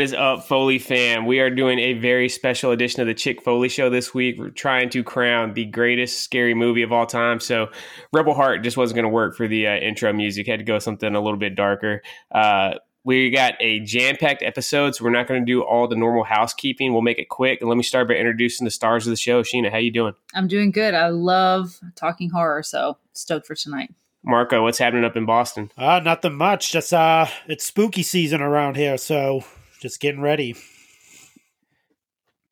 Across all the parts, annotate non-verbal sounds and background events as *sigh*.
What is up, Foley fam? We are doing a very special edition of the Chick Foley Show this week. We're trying to crown the greatest scary movie of all time. So, Rebel Heart just wasn't going to work for the uh, intro music. Had to go something a little bit darker. Uh, we got a jam-packed episode, so we're not going to do all the normal housekeeping. We'll make it quick. And let me start by introducing the stars of the show. Sheena, how you doing? I'm doing good. I love talking horror, so stoked for tonight. Marco, what's happening up in Boston? Uh, nothing much. Just uh, it's spooky season around here, so just getting ready.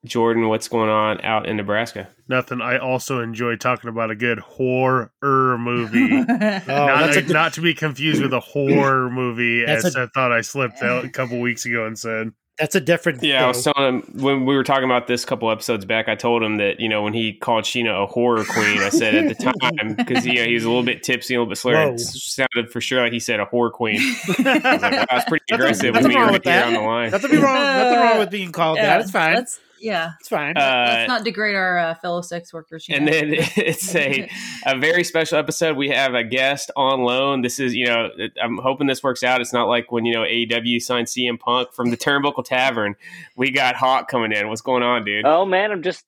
Jordan, what's going on out in Nebraska? Nothing. I also enjoy talking about a good horror movie. *laughs* Oh, not, that's a good- not to be confused with a horror movie, That's as a- I thought I slipped out a couple weeks ago and said. That's a different. Yeah, I was telling him when we were talking about this a couple episodes back. I told him that you know when he called Sheena a horror queen, I said at the *laughs* time because you know, he was a little bit tipsy, a little bit slurred. It sounded for sure like he said a whore queen. *laughs* I was like, wow, that's pretty aggressive nothing with me wrong right with here that. on the line. Nothing wrong. Nothing wrong *laughs* with being called that. It's fine. Let's, yeah. It's fine. Uh, let's not degrade our uh, fellow sex workers. and know? then *laughs* it's a a very special episode. We have a guest on loan. This is, you know, I'm hoping this works out. It's not like when, you know, AEW signed CM Punk from the Turnbuckle Tavern. We got Hoch coming in. What's going on, dude? Oh man, I'm just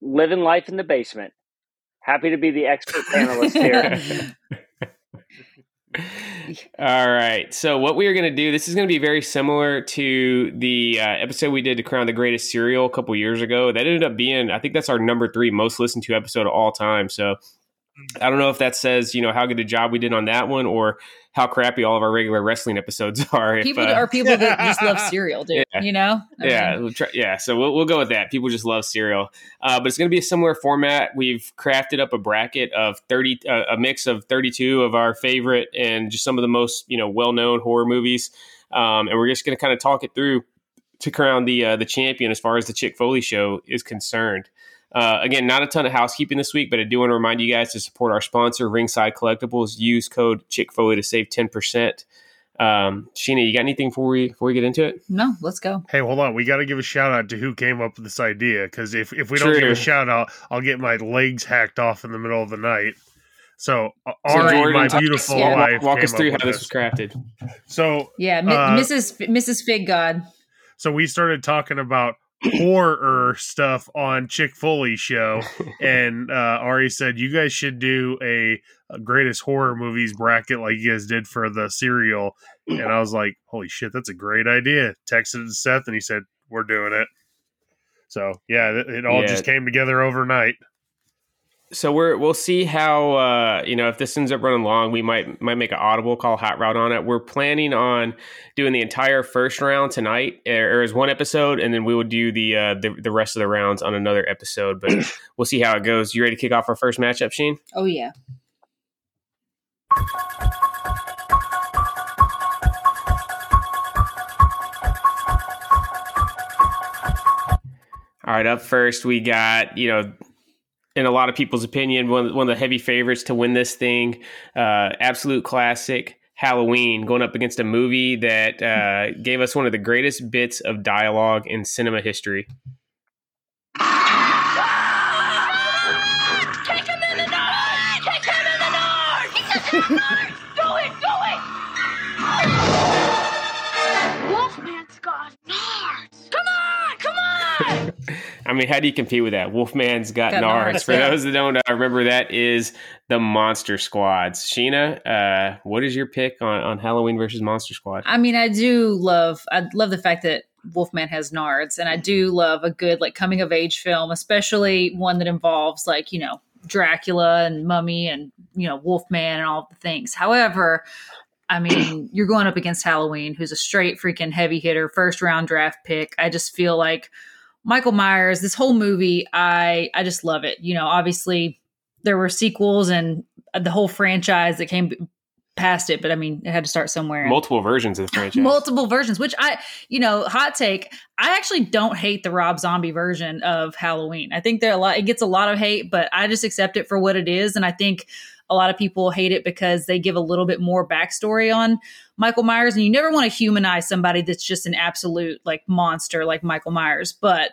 living life in the basement. Happy to be the expert *laughs* panelist here. *laughs* *laughs* All right. So what we are going to do, this is going to be very similar to the uh, episode we did to crown the greatest cereal a couple years ago. That ended up being, I think that's our number three most listened to episode of all time. So I don't know if that says, you know, how good a job we did on that one or how crappy all of our regular wrestling episodes *laughs* are. If, people uh, are people that just love *laughs* cereal, dude. Yeah. You know? I yeah, we'll try, yeah. So we'll, we'll go with that. People just love cereal, uh, but it's going to be a similar format. We've crafted up a bracket of thirty, uh, a mix of thirty-two of our favorite and just some of the most you know well-known horror movies, um, and we're just going to kind of talk it through to crown the uh, the champion as far as the Chick Foley show is concerned. Uh, again, not a ton of housekeeping this week, but I do want to remind you guys to support our sponsor, Ringside Collectibles. Use code Chick Foley to save ten percent. Um, Sheena, you got anything before we before we get into it? no, let's go. Hey, hold on. We got to give a shout out to who came up with this idea because if, if we don't give a shout out, I'll get my legs hacked off in the middle of the night. So, uh, So Ari, Jordan, my beautiful yeah, wife, walk came us through up how this was crafted. So, Yeah, Uh, Mrs. F- Mrs. Fig God. so we started talking about horror stuff on Chick Foley show, *laughs* and uh, Ari said you guys should do a, a greatest horror movies bracket like you guys did for the serial. And I was like, holy shit, that's a great idea. Texted Seth, and he said we're doing it. So yeah, it, it all Yeah. just came together overnight. So we're we'll see how uh, you know if this ends up running long, we might might make an audible call hot route on it. We're planning on doing the entire first round tonight, or as one episode, and then we will do the uh, the, the rest of the rounds on another episode. But *clears throat* we'll see how it goes. You ready to kick off our first matchup, Sheen? Oh yeah. All right, up first we got you know. In a lot of people's opinion, one, one of the heavy favorites to win this thing, uh, absolute classic, Halloween, going up against a movie that uh, gave us one of the greatest bits of dialogue in cinema history. Kick him in the! Kick him in the! I mean, how do you compete with that? Wolfman's got, Got nards. nards, For yeah. those that don't uh, remember, that is the Monster Squads. Sheena, uh, what is your pick on, on Halloween versus Monster Squad? I mean, I do love. I love the fact that Wolfman has nards, and I do love a good like coming of age film, especially one that involves like you know Dracula and Mummy and you know Wolfman and all the things. However. I mean, *coughs* you're going up against Halloween, who's a straight freaking heavy hitter, first round draft pick. I just feel like Michael Myers, this whole movie, I I just love it. You know, obviously there were sequels and the whole franchise that came past it, but I mean, it had to start somewhere. Multiple versions of the franchise. Multiple versions, which I, you know, hot take. I actually don't hate the Rob Zombie version of Halloween. I think there a lot. It gets a lot of hate, but I just accept it for what it is, and I think a lot of people hate it because they give a little bit more backstory on Michael Myers, and you never want to humanize somebody that's just an absolute like monster like Michael Myers, but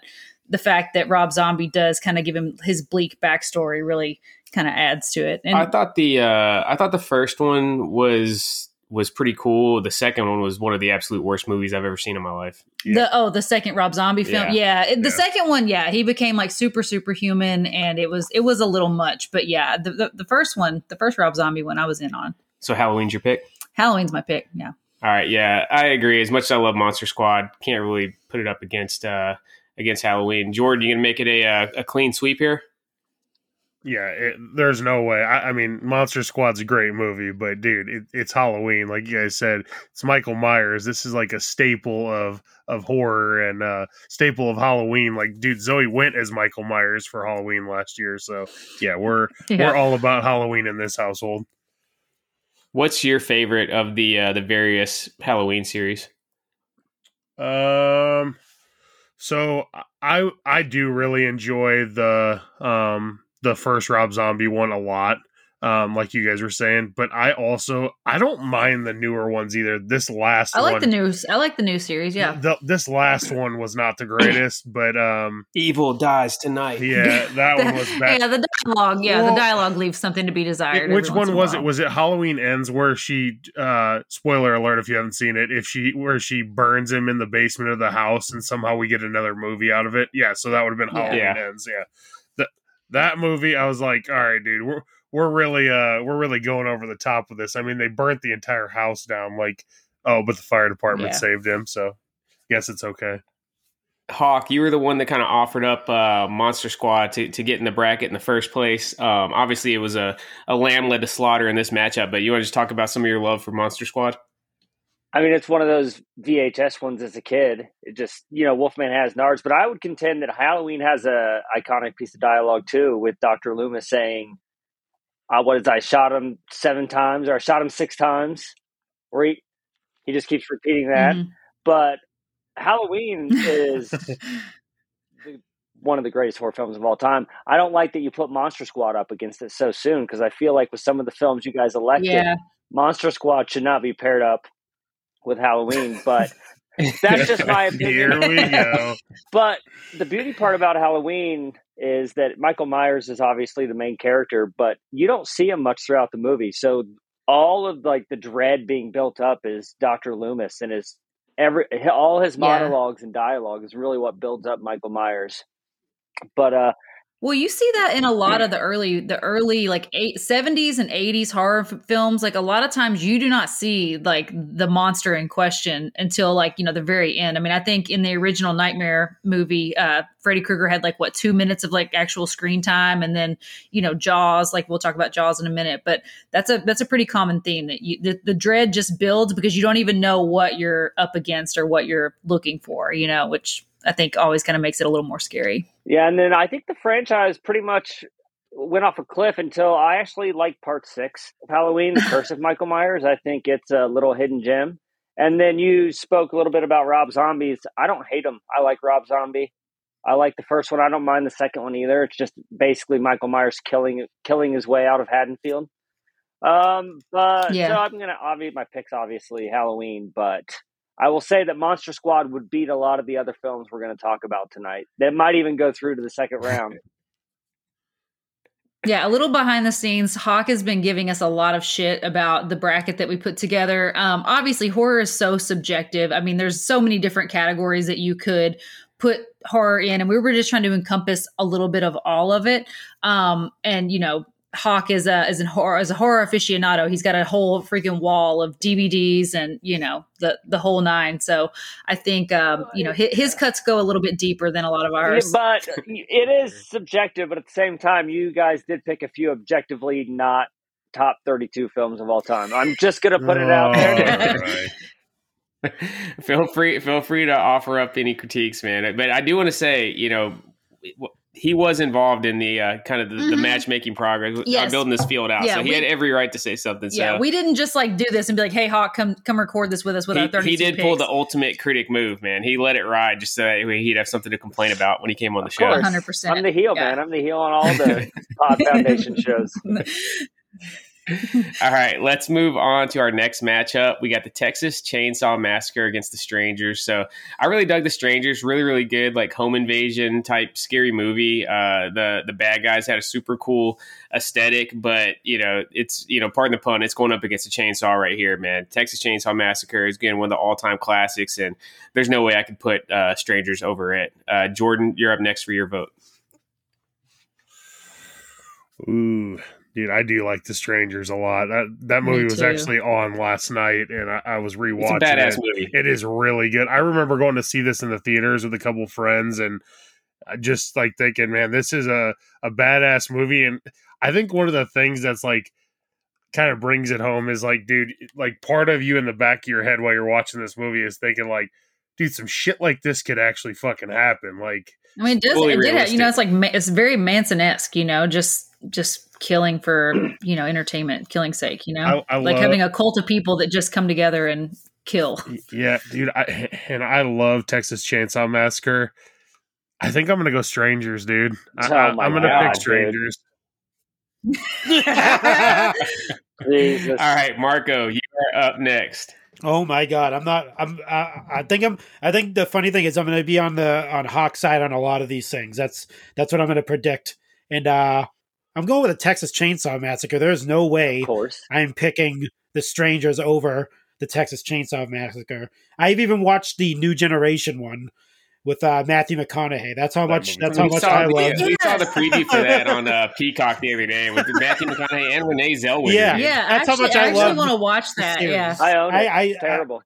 the fact that Rob Zombie does kind of give him his bleak backstory really kind of adds to it. And I thought the uh, I thought the first one was was pretty cool. The second one was one of the absolute worst movies I've ever seen in my life. Yeah. The oh, the second Rob Zombie film. Yeah, it- the Yeah. second one, yeah, he became like super superhuman, and it was it was a little much. But yeah, the, the the first one, the first Rob Zombie one, I was in on. So Halloween's your pick. Halloween's my pick. Yeah, All right, yeah, I agree. As much as I love Monster Squad, can't really put it up against uh against Halloween. Jordan, you gonna make it a uh, a clean sweep here? Yeah, it, there's no way. I, I mean, Monster Squad's a great movie, but dude, it, it's Halloween. Like you guys said, it's Michael Myers. This is like a staple of of horror and uh staple of Halloween. Like, dude, Zoe went as Michael Myers for Halloween last year. So yeah, we're *laughs* Yeah. we're all about Halloween in this household. What's your favorite of the uh, the various Halloween series? Um, so I I do really enjoy the um the first Rob Zombie one a lot. Um, like you guys were saying, but I also I don't mind the newer ones either. This last I like one, the new I like the new series. Yeah, the, this last one was not the greatest, *clears throat* but um, Evil dies tonight. yeah, that *laughs* one was bad. yeah, the dialogue. Yeah, Well, the dialogue leaves something to be desired. Which one was it? Was it Halloween Ends where she uh spoiler alert if you haven't seen it, if she where she burns him in the basement of the house and somehow we get another movie out of it? Yeah, so that would have been Halloween Yeah. Ends, yeah. That that movie I was like, all right, dude, we're we're really uh we're really going over the top with this. I mean, they burnt the entire house down like oh, but the fire department Yeah. saved him, so guess it's okay. Hoch, you were the one that kind of offered up uh, Monster Squad to, to get in the bracket in the first place. Um, obviously, it was a, a lamb led to slaughter in this matchup, but you want to just talk about some of your love for Monster Squad? I mean, it's one of those VHS ones as a kid. It just, you know, Wolfman has nards, but I would contend that Halloween has a iconic piece of dialogue too, with Doctor Loomis saying, uh, "What is I shot him seven times or I shot him six times?" Or he he just keeps repeating that. Mhm. But Halloween is *laughs* the, one of the greatest horror films of all time. I don't like that you put Monster Squad up against it so soon because I feel like with some of the films you guys elected, yeah, Monster Squad should not be paired up with Halloween, *laughs* but that's just my opinion. Here we go. *laughs* But the beauty part about Halloween is that Michael Myers is obviously the main character, but you don't see him much throughout the movie. So all of like the dread being built up is Dr. Loomis and his every all his Yeah. monologues and dialogue is really what builds up Michael Myers. But uh Well, you see that in a lot of the early, the early like eight, 70s and 80s horror f- films. Like a lot of times you do not see like the monster in question until like, you know, the very end. I mean, I think in the original Nightmare movie, uh, Freddy Krueger had like what, two minutes of like actual screen time. And then, you know, Jaws, like we'll talk about Jaws in a minute, but that's a, that's a pretty common theme that you, the, the dread just builds because you don't even know what you're up against or what you're looking for, you know, which I think always kind of makes it a little more scary. Yeah, and then I think the franchise pretty much went off a cliff until I actually like part six of Halloween, The Curse of *laughs* Michael Myers. I think it's a little hidden gem. And then you spoke a little bit about Rob Zombies. I don't hate him. I like Rob Zombie. I like the first one. I don't mind the second one either. It's just basically Michael Myers killing killing his way out of Haddonfield. Um, but Yeah. so I'm gonna obviously my picks obviously Halloween, but I will say that Monster Squad would beat a lot of the other films we're going to talk about tonight. That might even go through to the second *laughs* round. Yeah, a little behind the scenes. Hoch has been giving us a lot of shit about the bracket that we put together. Um, obviously, horror is so subjective. I mean, there's so many different categories that you could put horror in, and we were just trying to encompass a little bit of all of it. Um, and you know, Hoch is a is a horror as a horror aficionado. He's got a whole freaking wall of DVDs and you know the the whole nine. So I think um, you know his, his cuts go a little bit deeper than a lot of ours. but it is subjective, but at the same time, you guys did pick a few objectively not top 32 films of all time. I'm just going to put it out there. *laughs* All right. *laughs* feel free feel free to offer up any critiques, man. But I do want to say, you know, he was involved in the uh, kind of the, the Mhm. matchmaking progress, uh, Yes. building this field out. Yeah, so he we- had every right to say something. Yeah, so we didn't just like do this and be like, "Hey, Hoch, come come record this with us with our he, 32 he did pull the ultimate critic move, man. He let it ride just so that he'd have something to complain about when he came on the Of show. 100%. I'm the heel, Yeah. man. I'm the heel on all the *laughs* Pod Foundation shows. *laughs* *laughs* All right, let's move on to our next matchup. We got the Texas Chainsaw Massacre against the Strangers. So I really dug the Strangers. Really, really good, like home invasion type scary movie. Uh, the the bad guys had a super cool aesthetic, but you know, it's you know, pardon the pun, it's going up against a chainsaw right here, man. Texas Chainsaw Massacre is again one of the all time classics, and there's no way I could put uh, Strangers over it. Uh, Jordan, you're up next for your vote. Ooh, dude, I do like the Strangers a lot. That that movie was actually on last night, and I, I was It's rewatching a badass it. movie. It is really good. I remember going to see this in the theaters with a couple friends, and uh, just like thinking, man, this is a a badass movie. And I think one of the things that's like kind of brings it home is like, dude, like part of you in the back of your head while you're watching this movie is thinking like, dude, some shit like this could actually fucking happen. Like, I mean, it does. Fully It did. have- You know, it's like it's very Manson esque. You know, just just killing for you know entertainment, killing sake. You know, I, I like love, having a cult of people that just come together and kill. Yeah, dude, I, *laughs* and I love Texas Chainsaw Massacre. I think I'm gonna go Strangers, dude. I, Oh I, my I'm gonna God, pick. Strangers. *laughs* Jesus. All right, Marco, you are up next. Oh my god, I'm not. I'm. I, I think I'm. I think the funny thing is I'm going to be on the on Hoch side on a lot of these things. That's that's what I'm going to predict. And uh I'm going with the Texas Chainsaw Massacre. There's no way Of course. I'm picking the Strangers over the Texas Chainsaw Massacre. I've even watched the New Generation one with uh, Matthew McConaughey. That's how That much. movie- That's we how much saw I the, love. We saw the preview for that *laughs* on uh, Peacock the other day with Matthew McConaughey and Renee Zellweger. Yeah. Yeah, That's how much I I actually want to watch that. Yeah, I own it. I, I, I Terrible.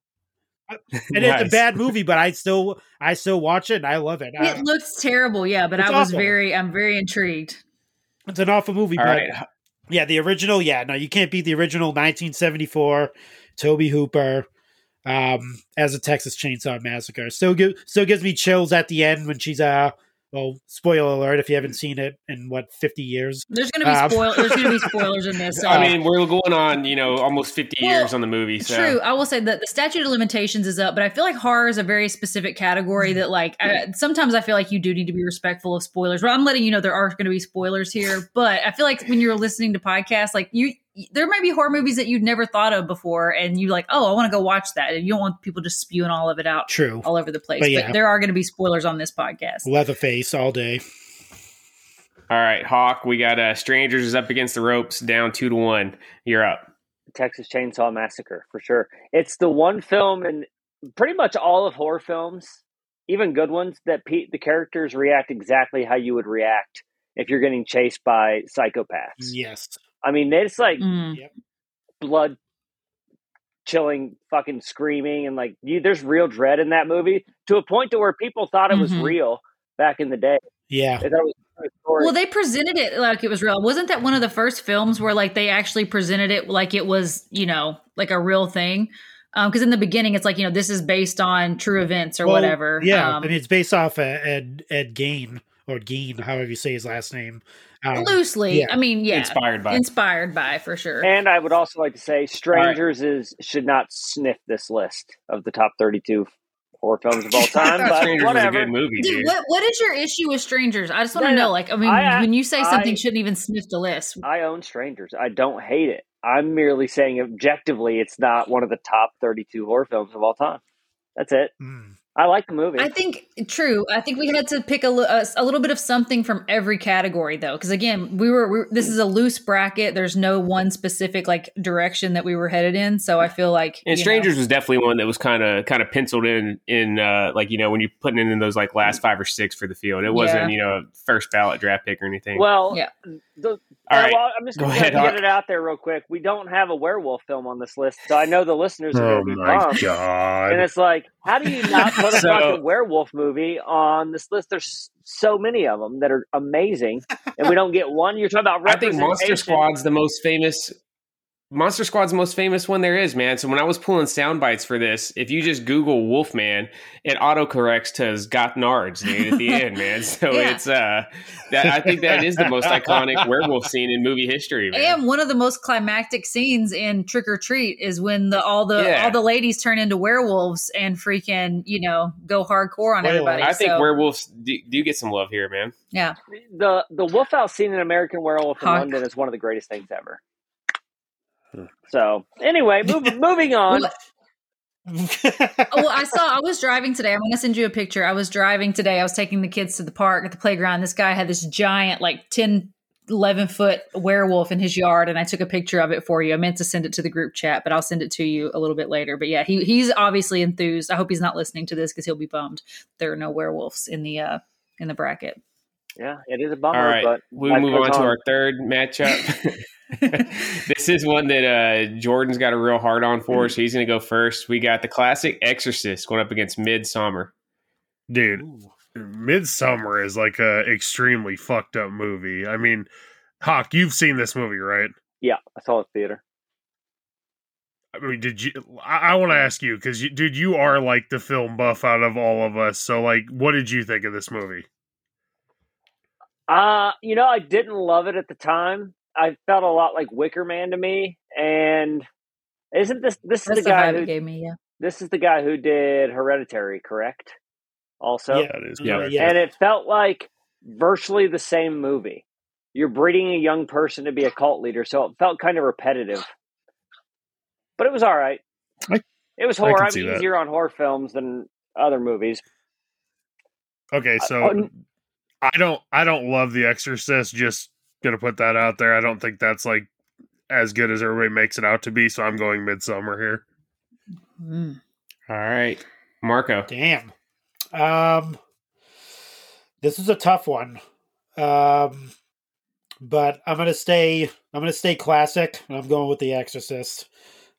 and it's a bad movie, but I still I still watch it and I love it. I- it looks terrible. Yeah, but I was awful. very, I'm very intrigued. It's an awful movie, All but right. Yeah, the original. Yeah, no, you can't beat the original 1974 Tobe Hooper um, as a Texas Chainsaw Massacre. Still, gi- still gives me chills at the end when she's uh. Well, spoiler alert if you haven't seen it in what 50 years. There's gonna be Um, spoil. There's gonna be *laughs* spoilers in this. So. I mean, we're going on, you know, almost 50 Well, years on the movie. So. True. I will say that the statute of limitations is up, but I feel like horror is a very specific category that, like, I, sometimes I feel like you do need to be respectful of spoilers. But I'm letting you know there are going to be spoilers here. But I feel like when you're listening to podcasts, like you, there might be horror movies that you'd never thought of before, and you're like, oh, I want to go watch that, and you don't want people just spewing all of it out True. all over the place. But But, there are going to be spoilers on this podcast. Leatherface all day. All right, Hoch, we got uh, Strangers is up against the ropes, down two to one. You're up. Texas Chainsaw Massacre for sure. It's the one film in pretty much all of horror films, even good ones, that pe- the characters react exactly how you would react if you're getting chased by psychopaths. Yes. I mean, it's like Mm. blood chilling, fucking screaming, and like you. There's real dread in that movie to a point to where people thought it was Mhm. real back in the day. Yeah. They was story. Well, they presented it like it was real. Wasn't that one of the first films where like they actually presented it like it was, you know, like a real thing? Because in the beginning, it's like you know this is based on true events or Well, whatever. Yeah. Um, I mean, it's based off Ed Ed Gain or Gein, however you say his last name. Um, loosely. yeah. I mean, yeah, Inspired by. inspired by for sure. And I would also like to say, Strangers is should not sniff this list of the top 32 horror films of all *laughs* time. but Strangers was a whatever. good movie, Dude, dude. what what is your issue with strangers? I just want to No, no, know. Like, I mean, I- when you say something I- shouldn't even sniff the list. I own Strangers. I don't hate it. I'm merely saying objectively, it's not one of the top 32 horror films of all time. That's it. mm. I like the movie. I think true. I think we had to pick a, a, a little bit of something from every category, though, because again, we were, we were- This is a loose bracket. There's no one specific like direction that we were headed in. So I feel like And Strangers know, was definitely one that was kind of kind of penciled in in uh, like you know when you're putting in those like last five or six for the field. It wasn't Yeah. you know first ballot draft pick or anything. well, Yeah. The, All uh, well, I'm just going to get Hoch. it out there real quick. We don't have a werewolf film on this list, so I know the listeners are going to be like, Oh my bummed. god! And it's like, how do you not put a *laughs* fucking werewolf movie on this list? There's so many of them that are amazing, and we don't get one. You're talking about I think Monster. Squad's the most famous. Monster Squad's the most famous one there is, man. So when I was pulling sound bites for this, if you just Google Wolfman, it autocorrects to Got Nards, dude, at the *laughs* end, man. So Yeah. it's uh, that I think that is the most iconic werewolf scene in movie history, man. and one of the most climactic scenes in Trick or Treat is when the all the Yeah. all the ladies turn into werewolves and freaking you know go hardcore on Spoiler. everybody. I think So, werewolves do, do get some love here, man. yeah, the the Wolf House scene in American Werewolf in Hoch. London is one of the greatest things ever. *laughs* So anyway, move, *laughs* moving on. Well, *laughs* oh, I saw. I was driving today. I'm going to send you a picture. I was driving today. I was taking the kids to the park at the playground. This guy had this giant, like 10, 11 foot werewolf in his yard, and I took a picture of it for you. I meant to send it to the group chat, but I'll send it to you a little bit later. But yeah, he he's obviously enthused. I hope he's not listening to this because he'll be bummed. There are no werewolves in the uh in the bracket. Yeah, it is a bummer. All right, but we move goes on to our third matchup. *laughs* this is one that uh, Jordan's got a real hard on for, so he's going to go first. We got the classic Exorcist going up against Midsommar. Dude, Midsommar is like a extremely fucked up movie. I mean, Hoch, you've seen this movie, right? Yeah, I saw it theater. I mean, did you? I, I want to ask you because, you, dude, you are like the film buff out of all of us. So, like, what did you think of this movie? Uh, you know, I didn't love it at the time. I felt a lot like Wicker Man to me. And isn't this this is the the guy who gave me. Yeah. this is the guy who did Hereditary, correct? Also, Yeah. That is Yeah. Yeah. and it felt like virtually the same movie. You're breeding a young person to be a cult leader, so it felt kind of repetitive. But it was all right. I- it was horror. I'm see that. easier on horror films than other movies. Okay, so oh, I don't I don't love The Exorcist. Just gonna put that out there. I don't think that's like as good as everybody makes it out to be. So I'm going Midsommar here. Mm. All right, Marco. Damn. Um, this is a tough one. Um, but I'm gonna stay. I'm gonna stay classic. and I'm going with The Exorcist.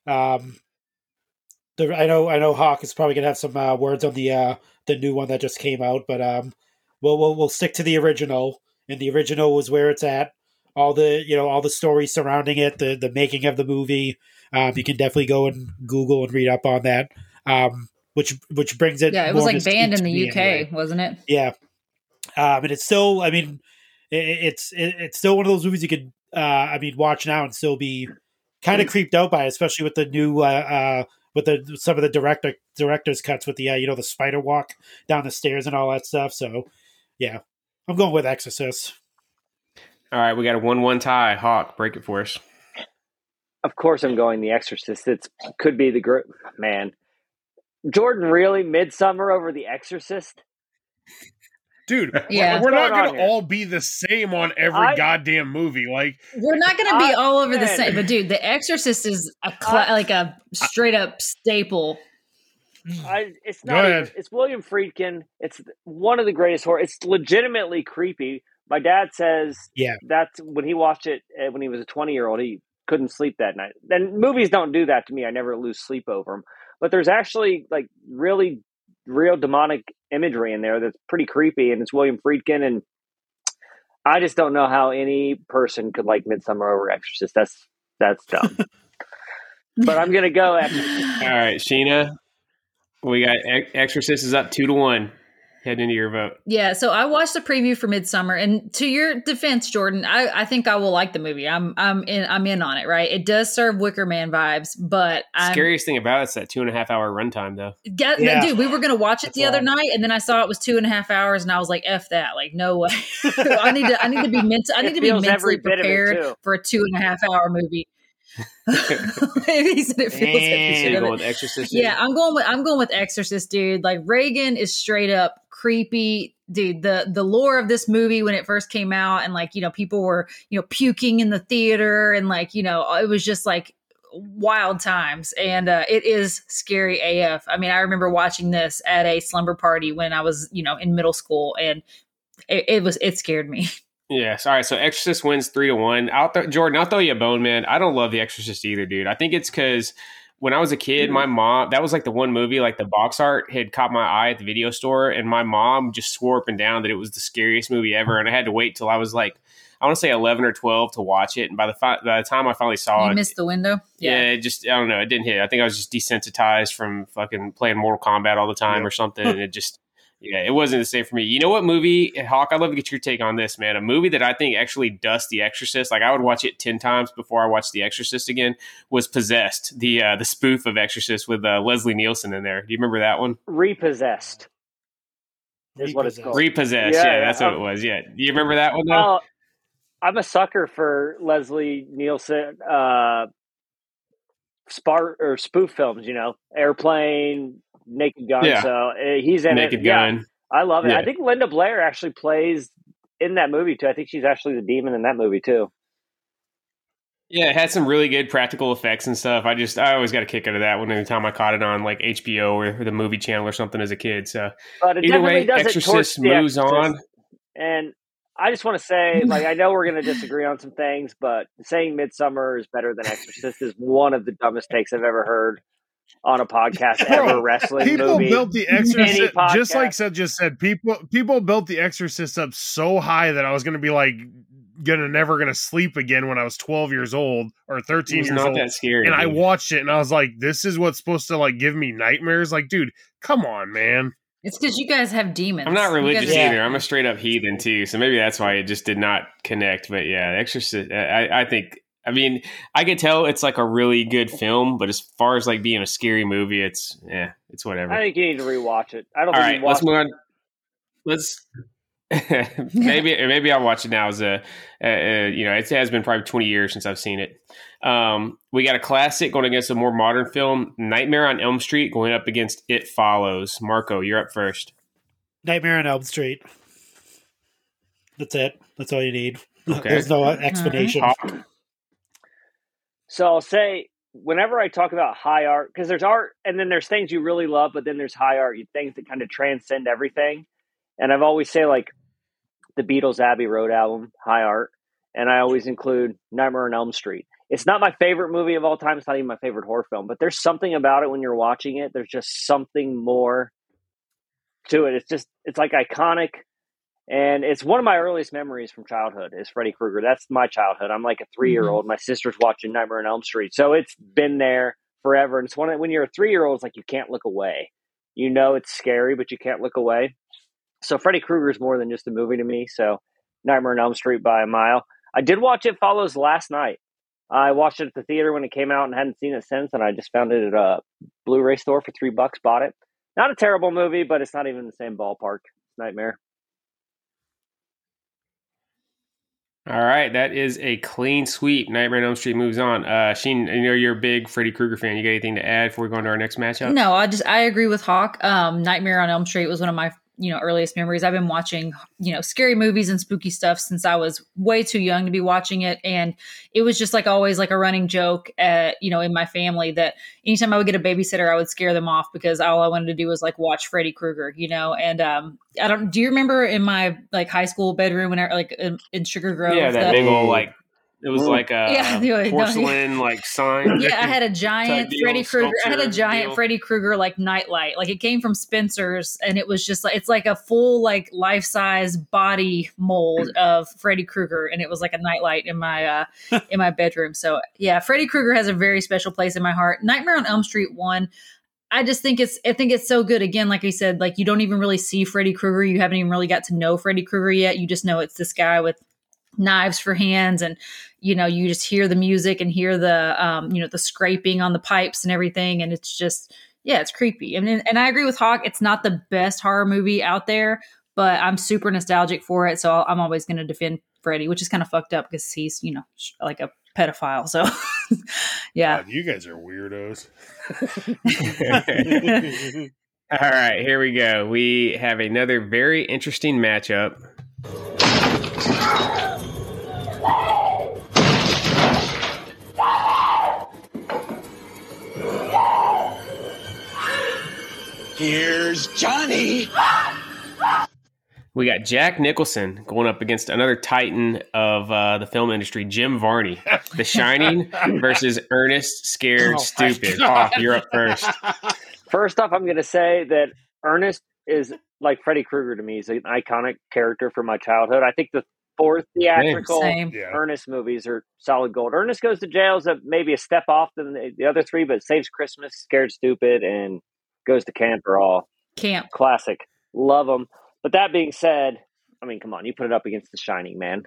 Um, the, I know. I know. Hoch is probably gonna have some uh, words on the uh, the new one that just came out, but um, we'll, we'll we'll stick to the original. And the original was where it's at. All the you know all the stories surrounding it, the the making of the movie. Um, you can definitely go and Google and read up on that. Um, which which brings it. Yeah, it was like banned in the UK, anyway. wasn't it? Yeah, um, and it's still. I mean, it, it's it, it's still one of those movies you could. Uh, I mean, watch now and still be kind of creeped out by, it, especially with the new. Uh, uh, with the some of the director director's cuts with the uh, you know the spider walk down the stairs and all that stuff. So, yeah, I'm going with Exorcist. All right, we got a one-one tie. Hoch, break it for us. Of course, I'm going The Exorcist. It could be the group. Man, Jordan really Midsommar over The Exorcist. Dude, *laughs* Yeah. we're not What's going on gonna all be the same on every I- goddamn movie. Like, We're not going to be I- all over the same, but dude, The Exorcist is a cla- I- like a straight up staple. I, it's not. even- it's William Friedkin. It's one of the greatest horror. It's legitimately creepy. My dad says Yeah. that's when he watched it uh, when he was a 20 year old. He couldn't sleep that night. And movies don't do that to me. I never lose sleep over them. But there's actually like really real demonic imagery in there that's pretty creepy, and it's William Friedkin. And I just don't know how any person could like Midsommar over Exorcist. That's that's dumb. *laughs* but I'm gonna go Exorcist. All right, Sheena. We got Ex- Exorcist is up two to one. Head into your vote. Yeah, so I watched the preview for Midsommar, and to your defense, Jordan, I, I think I will like the movie. I'm I'm in I'm in on it. Right, it does serve Wicker Man vibes, but I'm, Scariest thing about it's that two and a half hour runtime, though. Get, Yeah. dude, we were gonna watch it That's the other long. night, and then I saw it was two and a half hours, and I was like, "F that!" Like, no way. *laughs* I need to I need to be ment- I It need to be mentally bit of it, prepared for a two and a half hour movie. *laughs* he said it feels every So bit you're going with Exorcist? Yeah, I'm going with I'm going with Exorcist, dude. Like Regan is straight up creepy, dude. The the lore of this movie when it first came out, and like you know people were you know puking in the theater, and like you know it was just like wild times, and uh, it is scary AF. I mean, I remember watching this at a slumber party when I was you know in middle school, and it, it was it scared me. *laughs* Yes. All right. So Exorcist wins three to one. I'll th- Jordan, I'll throw you a bone, man. I don't love The Exorcist either, dude. I think it's because when I was a kid, mm-hmm. my mom that was like the one movie, like the box art had caught my eye at the video store, and my mom just swore up and down that it was the scariest movie ever, and I had to wait till I was like, I want to say eleven or twelve to watch it, and by the fi- by the time I finally saw you it, missed the window. yeah, it just I don't know, it didn't hit. I think I was just desensitized from fucking playing Mortal Kombat all the time Yeah. or something, and it just yeah, it wasn't the same for me. You know what movie, Hoch? I'd love to get your take on this, man. A movie that I think actually dusts The Exorcist. Like I would watch it ten times before I watched The Exorcist again. Was Possessed, the uh, the spoof of Exorcist with uh, Leslie Nielsen in there. Do you remember that one? Repossessed. Is what it's Repossessed. called. Repossessed. Yeah, Yeah, that's what it was. Yeah, do you remember that one though? I'm a sucker for Leslie Nielsen. Uh, spar or spoof films. You know, Airplane, Naked Gun. Yeah. So uh, he's in Naked it. Yeah, Gun. I love it. Yeah. I think Linda Blair actually plays in that movie too. I think she's actually the demon in that movie too. Yeah, it had some really good practical effects and stuff. I just I always got a kick out of that one every time I caught it on like HBO or the movie channel or something as a kid. So either way, Exorcist moves Exorcist. on. And I just want to say, *laughs* like, I know we're going to disagree on some things, but saying Midsommar is better than Exorcist is one of the dumbest takes I've ever heard on a podcast *laughs* Bro, ever. Wrestling People movie. built the Exorcist just like podcast. Seth just said. People people built the Exorcist up so high that I was going to be like gonna never gonna sleep again when I was twelve years old or thirteen was years not old. that scary. and I watched it and I was like, "This is what's supposed to like give me nightmares." Like, dude, come on, man. It's because you guys have demons. I'm not religious guys- Yeah. either. I'm a straight up heathen too. So maybe that's why it just did not connect. But yeah, Exorcist. I, I think. I mean, I could tell it's like a really good film, but as far as like being a scary movie, it's yeah, it's whatever. I think you need to rewatch it. I don't All think right, you let's move on. Let's *laughs* maybe maybe I'll watch it now as a uh, uh, you know it has been probably 20 years since I've seen it. Um, we got a classic going against a more modern film, Nightmare on Elm Street, going up against It Follows. Marco, you're up first. Nightmare on Elm Street. That's it. That's all you need. Okay. There's no explanation. Hawk. So I'll say whenever I talk about high art, because there's art and then there's things you really love, but then there's high art, things that kind of transcend everything. And I've always say like the Beatles Abbey Road album, high art, and I always include Nightmare on Elm Street. It's not my favorite movie of all time. It's not even my favorite horror film, but there's something about it when you're watching it. There's just something more to it. It's just it's like iconic. And it's one of my earliest memories from childhood is Freddy Krueger. That's my childhood. I'm like a three year old. Mm-hmm. My sister's watching Nightmare on Elm Street. So it's been there forever. And it's one of, when you're a three year old, it's like you can't look away. You know it's scary, but you can't look away. So Freddy Krueger is more than just a movie to me. So Nightmare on Elm Street by a mile. I did watch It Follows last night. I watched it at the theater when it came out and hadn't seen it since, and I just found it at a Blu-ray store for three bucks. Bought it. Not a terrible movie, but it's not even the same ballpark. It's nightmare. All right, that is a clean sweep. Nightmare on Elm Street moves on. Uh, Sheen, I know you're a big Freddy Krueger fan. You got anything to add before we go into our next matchup? No, I just I agree with Hoch. Um, Nightmare on Elm Street was one of my you know earliest memories. I've been watching you know scary movies and spooky stuff since I was way too young to be watching it, and it was just like always like a running joke at you know in my family that anytime I would get a babysitter, I would scare them off because all I wanted to do was like watch Freddy Krueger, you know. And um, I don't. Do you remember in my like high school bedroom when I like in, in Sugar Grove? yeah, that the- big old like it was like a *laughs* Yeah, no, no, porcelain like *laughs* sign. Yeah, I had a giant Freddy Krueger. I had a giant deal. Freddy Krueger like nightlight. Like it came from Spencer's, and it was just like it's like a full like life size body mold *clears throat* of Freddy Krueger, and it was like a nightlight in my uh in my bedroom. So yeah, Freddy Krueger has a very special place in my heart. Nightmare on Elm Street one. I just think it's I think it's so good. Again, like I said, like you don't even really see Freddy Krueger. You haven't even really got to know Freddy Krueger yet. You just know it's this guy with knives for hands and you know you just hear the music and hear the um you know the scraping on the pipes and everything and it's just yeah it's creepy I mean, and i agree with hoch it's not the best horror movie out there but i'm super nostalgic for it so i'm always going to defend freddy which is kind of fucked up because he's you know like a pedophile so *laughs* yeah God, you guys are weirdos. *laughs* All right, here we go. We have another very interesting matchup. Here's Johnny. We got Jack Nicholson going up against another titan of uh, the film industry, Jim Varney. The Shining *laughs* versus Ernest Scared Oh, Stupid. Oh, you're up first. First off, I'm going to say that Ernest is like Freddy Krueger to me. He's an iconic character from my childhood. I think the four theatrical same Ernest movies are solid gold. Ernest Goes to Jail is a, maybe a step off than the, the other three, but Saves Christmas, Scared Stupid, and Goes to Camp are all camp classic. Love them. But that being said, I mean, come on, you put it up against The Shining, man.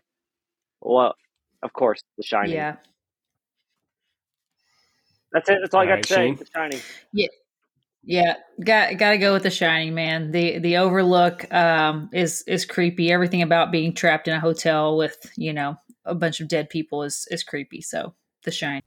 Well, of course, The Shining. yeah That's it. That's all, I got right, to say. Shane? The Shining. Yeah, got got to go with the Shining, man. The the Overlook um, is is creepy. Everything about being trapped in a hotel with you know a bunch of dead people is is creepy. So the Shining.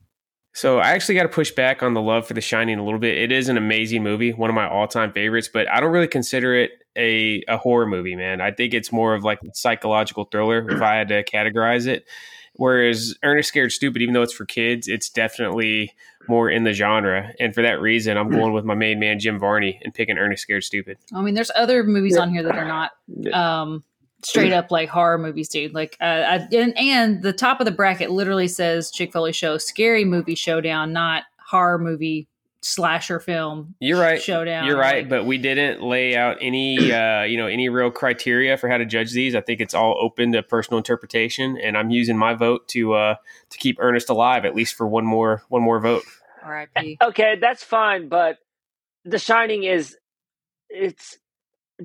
So I actually got to push back on the love for The Shining a little bit. It is an amazing movie, one of my all-time favorites, but I don't really consider it a, a horror movie, man. I think it's more of like a psychological thriller if I had to categorize it. Whereas Ernest Scared Stupid, even though it's for kids, it's definitely more in the genre. And for that reason, I'm going with my main man Jim Varney and picking Ernest Scared Stupid. I mean, there's other movies on here that are not um, straight up like horror movies, dude. Like, uh, I, and, and the top of the bracket literally says Chick Fil A Show, Scary Movie Showdown, not horror movie slasher film. You're right. Showdown. You're right, Like, but we didn't lay out any, uh, you know, any real criteria for how to judge these. I think it's all open to personal interpretation, and I'm using my vote to uh, to keep Ernest alive at least for one more one more vote. R.I.P. Okay, that's fine, but The Shining is it's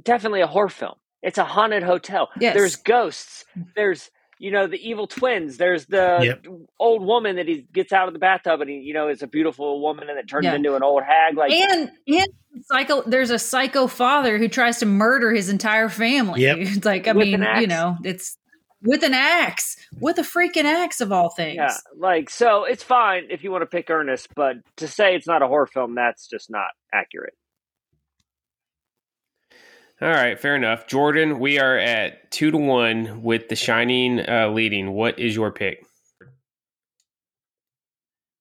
definitely a horror film. It's a haunted hotel. Yes. There's ghosts. Mm. There's you know the evil twins. There's the Yep. old woman that he gets out of the bathtub and he you know is a beautiful woman and it turns Yeah. into an old hag. Like and and psycho there's a psycho father who tries to murder his entire family Yep. It's like i With mean you know it's with an axe with a freaking axe of all things yeah, like so it's fine if you want to pick Ernest, but to say it's not a horror film, that's just not accurate. All right, fair enough. Jordan, we are at two to one with The Shining uh, leading. What is your pick?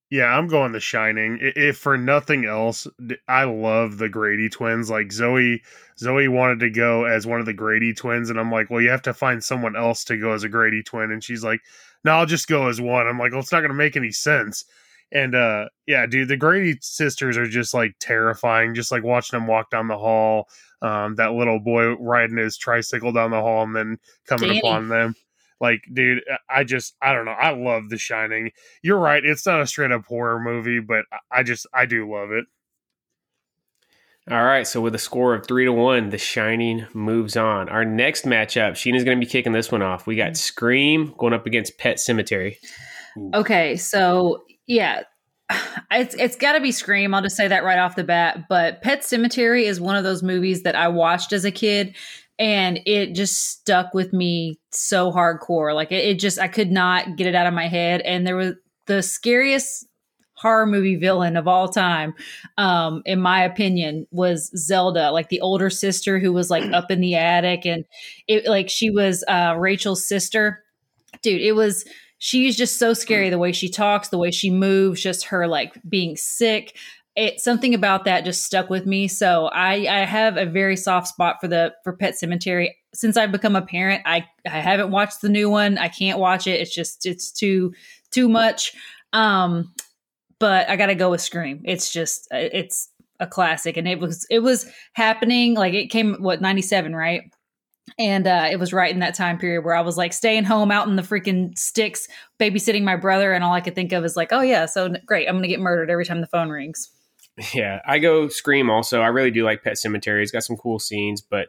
Yeah, I'm going The Shining. If for nothing else, I love the Grady twins. Like Zoe, Zoe wanted to go as one of the Grady twins, and I'm like, well, you have to find someone else to go as a Grady twin, and she's like, no, I'll just go as one. I'm like, well, it's not going to make any sense. And uh, yeah, dude, the Grady sisters are just like terrifying. Just like watching them walk down the hall. Um, that little boy riding his tricycle down the hall and then coming Danny. upon them. Like, dude, I just, I don't know. I love The Shining. You're right. It's not a straight up horror movie, but I- I just, I do love it. All right, so with a score of three to one, The Shining moves on. Our next matchup, Sheena's going to be kicking this one off. We got Scream going up against Pet Sematary. okay so yeah it's it's got to be scream i'll just say that right off the bat but pet sematary is one of those movies that i watched as a kid and it just stuck with me so hardcore like it, it just i could not get it out of my head and there was the scariest horror movie villain of all time um in my opinion was zelda like the older sister who was like up in the attic and it like she was uh rachel's sister. Dude it was she's just so scary the way she talks the way she moves just her like being sick. It something about that just stuck with me. So i i have a very soft spot for the for pet sematary. Since i've become a parent i i haven't watched the new one. I can't watch it. It's just it's too too much. Um but i gotta go with scream. It's just it's a classic. And it was it was happening like it came what 97 right and uh, it was right in that time period where I was like staying home out in the freaking sticks, babysitting my brother, and all I could think of is like, oh yeah, so great, I'm gonna get murdered every time the phone rings. Yeah, I go Scream also. I really do like Pet Sematary. It's got some cool scenes, but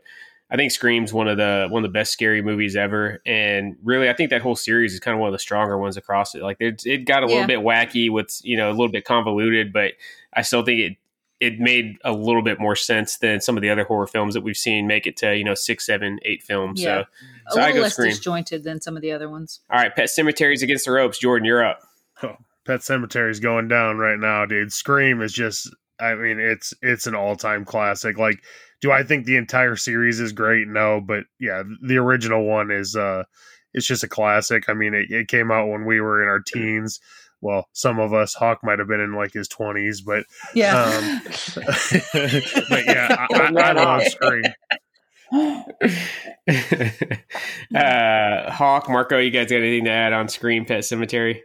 I think Scream's one of the one of the best scary movies ever. And really, I think that whole series is kind of one of the stronger ones across it. Like it, it got a Yeah. little bit wacky with you know a little bit convoluted, but I still think it it made a little bit more sense than some of the other horror films that we've seen make it to you know six, seven, eight films. Yeah. So, so a I little go less Scream. disjointed than some of the other ones. All right, Pet Sematary's against the ropes. Jordan, you're up. *laughs* Pet Sematary's going down right now, dude. Scream is just I mean, it's it's an all time classic. Like, do I think the entire series is great? No, but yeah, the original one is uh it's just a classic. I mean, it, it came out when we were in our teens. Well, some of us, Hoch might have been in like his twenties, but Yeah. um, *laughs* but yeah, I, I, I love Scream. *laughs* uh, Hoch, Marco, you guys got anything to add on Scream Pet Sematary?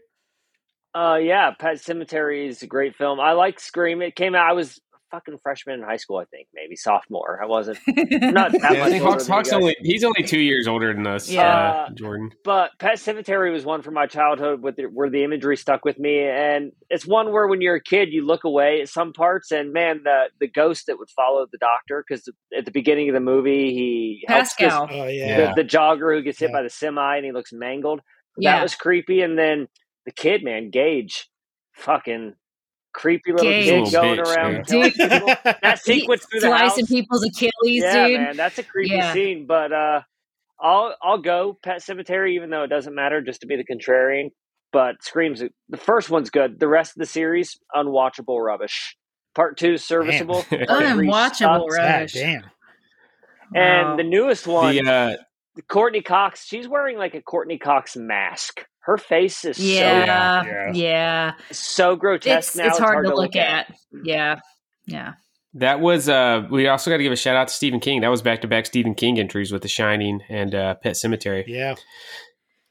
Uh, yeah, Pet Sematary is a great film. I like Scream. It came out. I was a fucking freshman in high school, I think, maybe sophomore. I wasn't *laughs* not that Yeah, I much think older Hoch's, than you Hoch's guys. only he's only two years older than us. Yeah. uh, Jordan. But Pet Sematary was one from my childhood with the, where the imagery stuck with me, and it's one where when you're a kid, you look away at some parts, and man, the the ghost that would follow the doctor because at the beginning of the movie, he helps this- Oh yeah. the, the jogger who gets hit Yeah. by the semi and he looks mangled. Yeah. That was creepy. And then the kid, man, Gage, fucking creepy little Gage. kid Little going bitch, around. yeah. killing Dude. people. That *laughs* sequence through the house. slicing people's Achilles, yeah, dude. man, that's a creepy Yeah. scene. But uh, I'll I'll go Pet Sematary, even though it doesn't matter, just to be the contrarian. but Scream's the first one's good. The rest of the series unwatchable rubbish. Part two serviceable. *laughs* Unwatchable rubbish. damn. And Wow. the newest one, The, uh, Courteney Cox, she's wearing like a Courteney Cox mask. Her face is yeah, Yeah. yeah, so so grotesque It's now. it's hard, to look at. Yeah, yeah. that was uh we also got to give a shout out to Stephen King. That was back to back Stephen King entries with The Shining and uh, Pet Sematary. Yeah.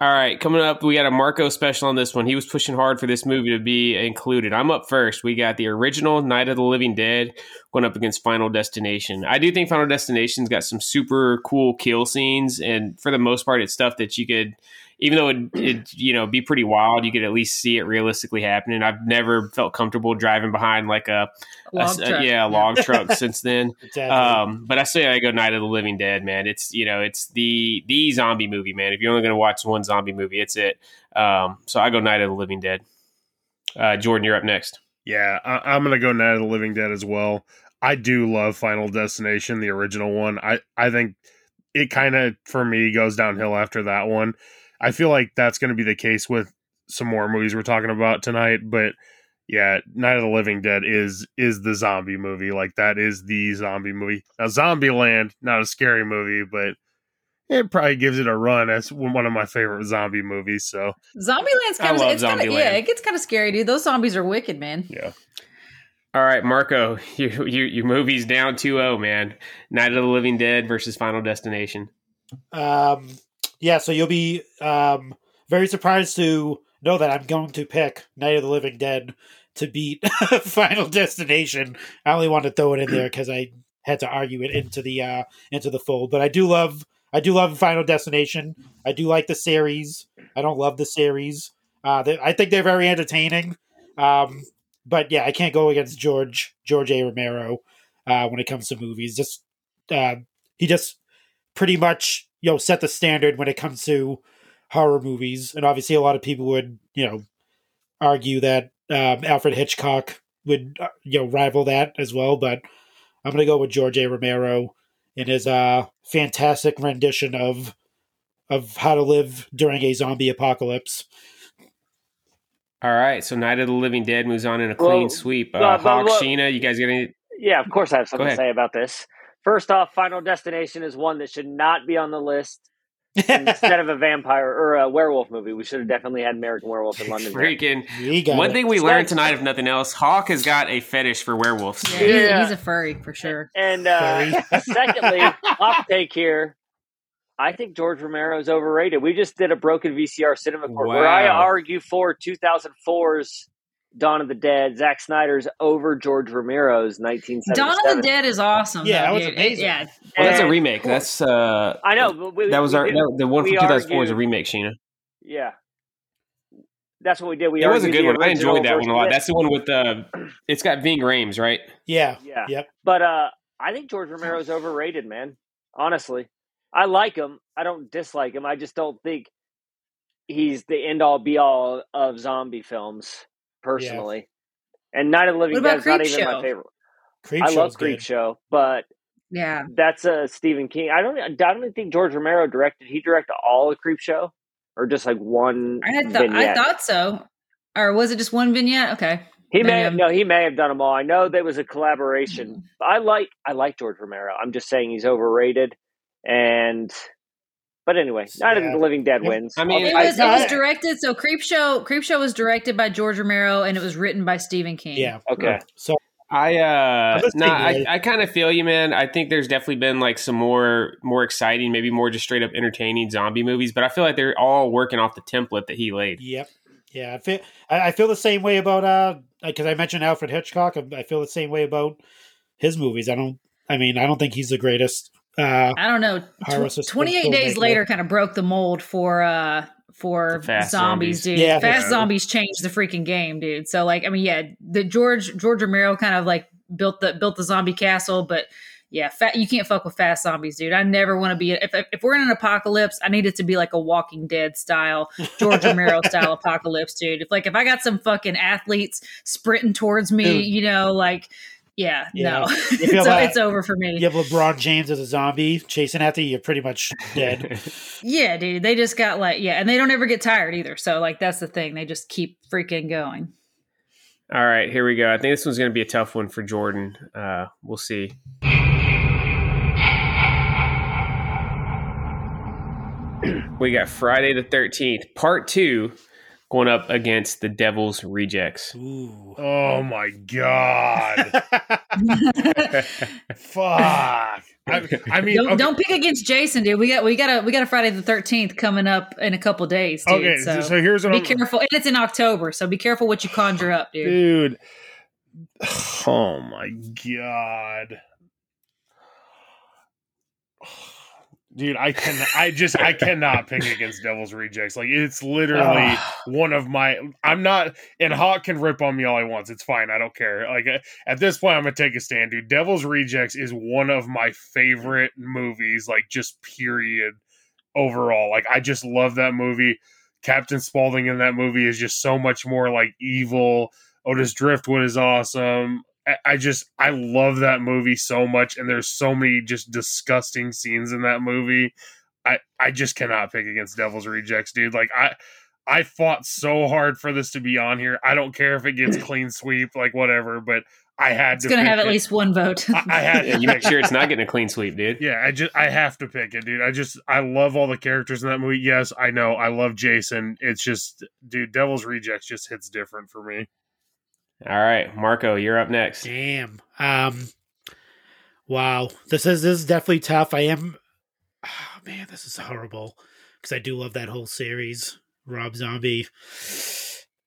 All right, coming up, we got a Marco special on this one. He was pushing hard for this movie to be included. I'm up first. We got the original Night of the Living Dead going up against Final Destination. I do think Final Destination's got some super cool kill scenes, and for the most part, it's stuff that you could, even though it, it you know be pretty wild, you could at least see it realistically happening. I've never felt comfortable driving behind like a, a- Log a- truck. yeah a log *laughs* truck since then. *laughs* Exactly. Um, but I say I go Night of the Living Dead, man. It's you know it's the the zombie movie, man. If you're only going to watch one zombie movie, it's it. Um, so I go Night of the Living Dead. Uh, Jordan, you're up next. Yeah, I, I'm gonna go Night of the Living Dead as well. I do love Final Destination, the original one. I I think it kind of for me goes downhill after that one. I feel like that's going to be the case with some more movies we're talking about tonight, but yeah, Night of the Living Dead is is the zombie movie. Like that is the zombie movie. Now Zombieland, not a scary movie, but it probably gives it a run as one of my favorite zombie movies. So Zombieland's kind of love it's kind of Zombieland. yeah, it gets kind of scary, dude. Those zombies are wicked, man. yeah, All right, Marco, *laughs* your your, your movie's down 2-0, man. Night of the Living Dead versus Final Destination. Um, yeah, so you'll be um, very surprised to know that I'm going to pick Night of the Living Dead to beat *laughs* Final Destination. I only want to throw it in there because I had to argue it into the uh, into the fold. But I do love I do love Final Destination. I do like the series. I don't love the series. Uh, they, I think they're very entertaining. Um, but yeah, I can't go against George George A. Romero uh, when it comes to movies. Just uh, he just pretty much you know set the standard when it comes to horror movies and obviously a lot of people would you know argue that um, alfred hitchcock would uh, you know rival that as well but i'm gonna go with george a romero in his uh fantastic rendition of of how to live during a zombie apocalypse All right, so Night of the Living Dead moves on in a clean Well, sweep. Uh, but- but Hoch, what- Sheena, you guys got any? Yeah, of course I have something to say about this. First off, Final Destination is one that should not be on the list. *laughs* Instead of a vampire or a werewolf movie, we should have definitely had American Werewolf in London. Freaking one it. thing we So learned that's- tonight, if nothing else, Hoch has got a fetish for werewolves. Yeah, he's, Yeah. he's a furry for sure. And uh, Sorry. *laughs* secondly, hot take here. I think George Romero is overrated. We just did a broken VCR cinema court where I argue for 2004's Dawn of the Dead, Zack Snyder's over George Romero's 1977. Dawn of the Dead is awesome. Yeah, though, that was dude. amazing. Yeah, Well, that's a remake. That's uh, I know, but we, that was our did- that, the one from we 2004 is a remake. Sheena, Yeah, that's what we did. We it was a good one. I enjoyed that one a lot. That's the one with uh, it's got Ving Rhames, right? yeah Yeah. yep But uh, I think George Romero's overrated, man. Honestly, I like him. I don't dislike him. I just don't think he's the end all be all of zombie films, personally. And Night of the Living Dead is not Creep even my favorite. creep I Show's love Creep good. Show, but yeah. that's a Stephen King. I don't. I don't think George Romero directed. He directed all of Creepshow, or just like one I had thought I thought so, or was it just one vignette? Okay. He may have, no, he may have done them all. I know there was a collaboration. Mm-hmm. I like I like George Romero. I'm just saying he's overrated. And but anyway, Night of Yeah. the Living Dead Yep. wins. I mean, It I- was it was directed. So Creepshow Creep Show was directed by George Romero and it was written by Stephen King. yeah okay. so I uh I'm no, I, I kind of feel you, man. I think there's definitely been like some more more exciting, maybe more just straight up entertaining zombie movies, but I feel like they're all working off the template that he laid. Yep. Yeah, I feel I, I feel the same way about uh because I mentioned Alfred Hitchcock. I, I feel the same way about his movies. I don't. I mean, I don't think he's the greatest. Uh, I don't know. Tw- Twenty eight days filmmaker. later, kind of broke the mold for uh for For fast zombies, zombies. dude. Yeah. fast Yeah. zombies changed the freaking game, dude. So like, I mean, yeah, the George George Romero kind of like built the built the zombie castle, but yeah, fat, you can't fuck with fast zombies, dude. I never want to be if if we're in an apocalypse, I need it to be like a Walking Dead style, George Romero *laughs* style apocalypse, dude. If like if I got some fucking athletes sprinting towards me, Dude. you know, like Yeah, Yeah. no, feel it's, that- it's over for me. You have LeBron James as a zombie chasing after you, you're pretty much dead. *laughs* Yeah, dude, they just got like yeah, and they don't ever get tired either. So like that's the thing, they just keep freaking going. All right, here we go. I think this one's going to be a tough one for Jordan. Uh, we'll see. *clears throat* we got Friday the 13th, part two, going up against the Devil's Rejects. Ooh. Oh my god! *laughs* Fuck. I, I mean, Don't, okay, don't pick against Jason, dude. We got we got a we got a Friday the Thirteenth coming up in a couple days, dude. okay. so, So, so here's what be I'm careful, and it's in October, so be careful what you conjure up, dude. dude. *sighs* Oh my god. Dude, I can I just I cannot pick against Devil's Rejects. Like it's literally one of my I'm not and Hawk can rip on me all he wants. It's fine. I don't care. Like uh, at this point I'm going to take a stand, dude. Devil's Rejects is one of my favorite movies like just period overall. Like I just love that movie. Captain Spaulding in that movie is just so much more like evil. Otis Driftwood is awesome. I- I just I love that movie so much, and there's so many just disgusting scenes in that movie. I I just cannot pick against Devil's Rejects, dude. Like I I fought so hard for this to be on here. I don't care if it gets *laughs* clean sweep, like whatever, but I had It's to. gonna pick have at least one vote. I, I had Yeah, to you make sure it's not getting a clean sweep, dude. yeah, I just I have to pick it, dude. I just I love all the characters in that movie. Yes, I know I love Jason. It's just, dude, Devil's Rejects just hits different for me. All right, Marco, you're up next. Damn. Um. Wow. This is this is definitely tough. I am. Oh, man, this is horrible because I do love that whole series, Rob Zombie.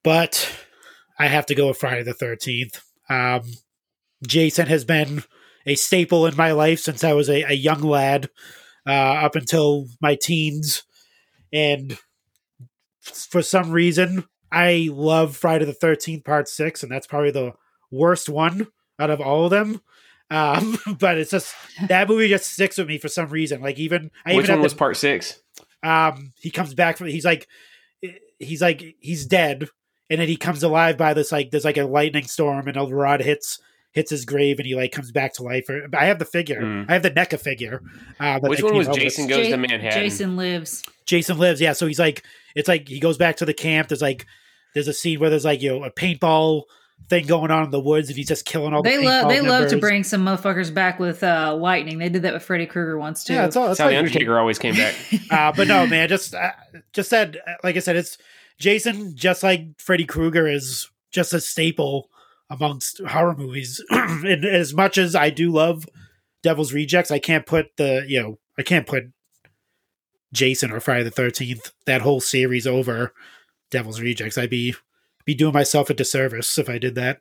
But I have to go with Friday the Thirteenth. Um, Jason has been a staple in my life since I was a, a young lad, uh, up until my teens, and for some reason, I love Friday the Thirteenth Part Six, and that's probably the worst one out of all of them. Um, *laughs* but it's just that movie just sticks with me for some reason. Like even I Which even one have was the- part six? um he comes back from he's like he's like he's dead and then he comes alive by this like there's like a lightning storm and a rod hits hits his grave and he like comes back to life or i have the figure Mm. i have the NECA figure uh, that Which one was out with. Jason Goes to Manhattan? Jason lives. jason lives yeah so he's like it's like he goes back to the camp there's like there's a scene where there's like you know a paintball thing going on in the woods and he's just killing all the They love they paintball love to bring some motherfuckers back with uh, lightning. They did that with Freddy Krueger once too. yeah it's all That's it's how the Undertaker always came back. *laughs* uh, but no, man, just uh, just said, like I said, it's Jason, just like Freddy Krueger, is just a staple amongst horror movies. *clears throat* and as much as I do love Devil's Rejects, I can't put the you know I can't put Jason or Friday the Thirteenth that whole series over Devil's Rejects. I'd be be doing myself a disservice if I did that.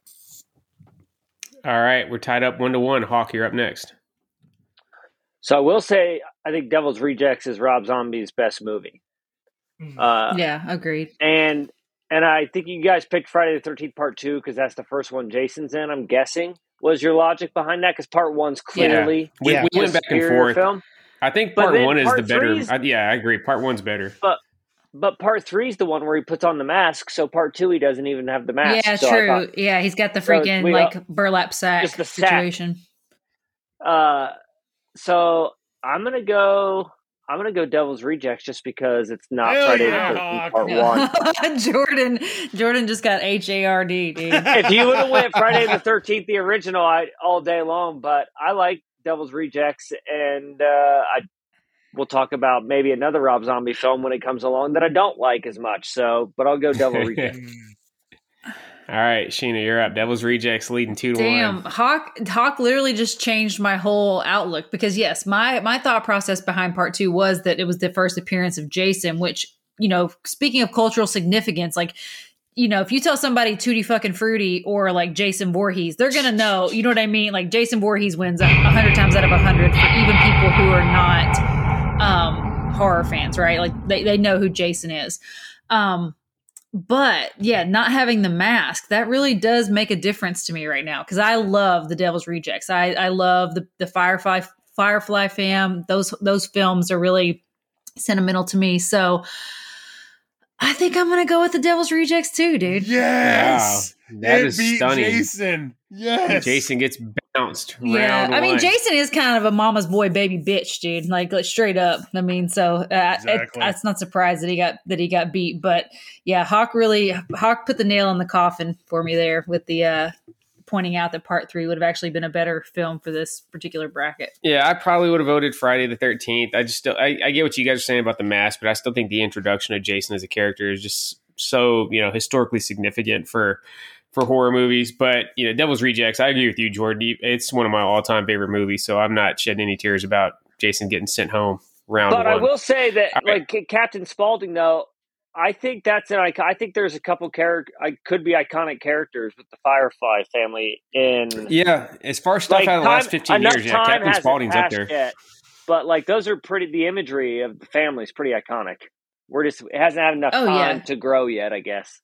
All right, we're tied up one to one. Hoch, you're up next. So I will say, I think Devil's Rejects is Rob Zombie's best movie. Uh, yeah, agreed. and and I think you guys picked Friday the Thirteenth Part Two because that's the first one Jason's in. I'm guessing was your logic behind that because Part One's clearly We, Yeah. we a went back and superior forth. film, I think part then one is part the better. three's- I, yeah, I agree. Part one's better. but but Part Three's the one where he puts on the mask. So Part Two he doesn't even have the mask. yeah, So true. thought, yeah, he's got the So freaking we, uh, like burlap sack just the sack. situation. Uh, so I'm gonna go. I'm gonna go Devil's Rejects just because it's not Hell Friday yeah, the Thirteenth Part One. *laughs* Jordan, Jordan just got H A R D, dude. if you would have went Friday the Thirteenth, the original, I all day long. But I like Devil's Rejects, and uh, I we'll talk about maybe another Rob Zombie film when it comes along that I don't like as much. So, but I'll go Devil *laughs* Rejects. All right, Sheena, you're up. Devil's Rejects leading two to Damn, one. Hoch Hoch literally just changed my whole outlook because yes, my my thought process behind part 2 was that it was the first appearance of Jason, which, you know, speaking of cultural significance, like you know, if you tell somebody Tutti fucking Fruity or like Jason Voorhees, they're gonna know. You know what I mean? Like Jason Voorhees wins a hundred times out of a hundred for even people who are not um, horror fans, right? Like they they know who Jason is. Um, but yeah, not having the mask that really does make a difference to me right now because I love the Devil's Rejects. I I love the the Firefly Firefly fam. Those those films are really sentimental to me. So I think I'm gonna go with the Devil's Rejects too, dude. Yes. That it is beat stunning. Jason. Yes. Jason gets bounced. Yeah, round I mean, one. Jason is kind of a mama's boy, baby bitch, dude. Like, like straight up. I mean, so uh, it, Exactly. it's not surprised that he got that he got beat. But yeah, Hoch really Hoch put the nail in the coffin for me there with the uh pointing out that part three would have actually been a better film for this particular bracket. Yeah, I probably would have voted Friday the Thirteenth. I just still, I, I get what you guys are saying about the mask, but I still think the introduction of Jason as a character is just so you know historically significant for for horror movies. But you know, Devil's Rejects. I agree with you, Jordan. It's one of my all time favorite movies, so I'm not shedding any tears about Jason getting sent home round But one. I will say that, All right. like Captain Spaulding, though, I think that's an icon. I think there's a couple character, I could be iconic characters with the Firefly family in yeah, as far as stuff like out of the last 15 years, yeah, time Captain hasn't Spaulding's up there. Yet, but like those are pretty. The imagery of the family is pretty iconic. We're just it hasn't had enough Oh, time yeah. to grow yet, I guess.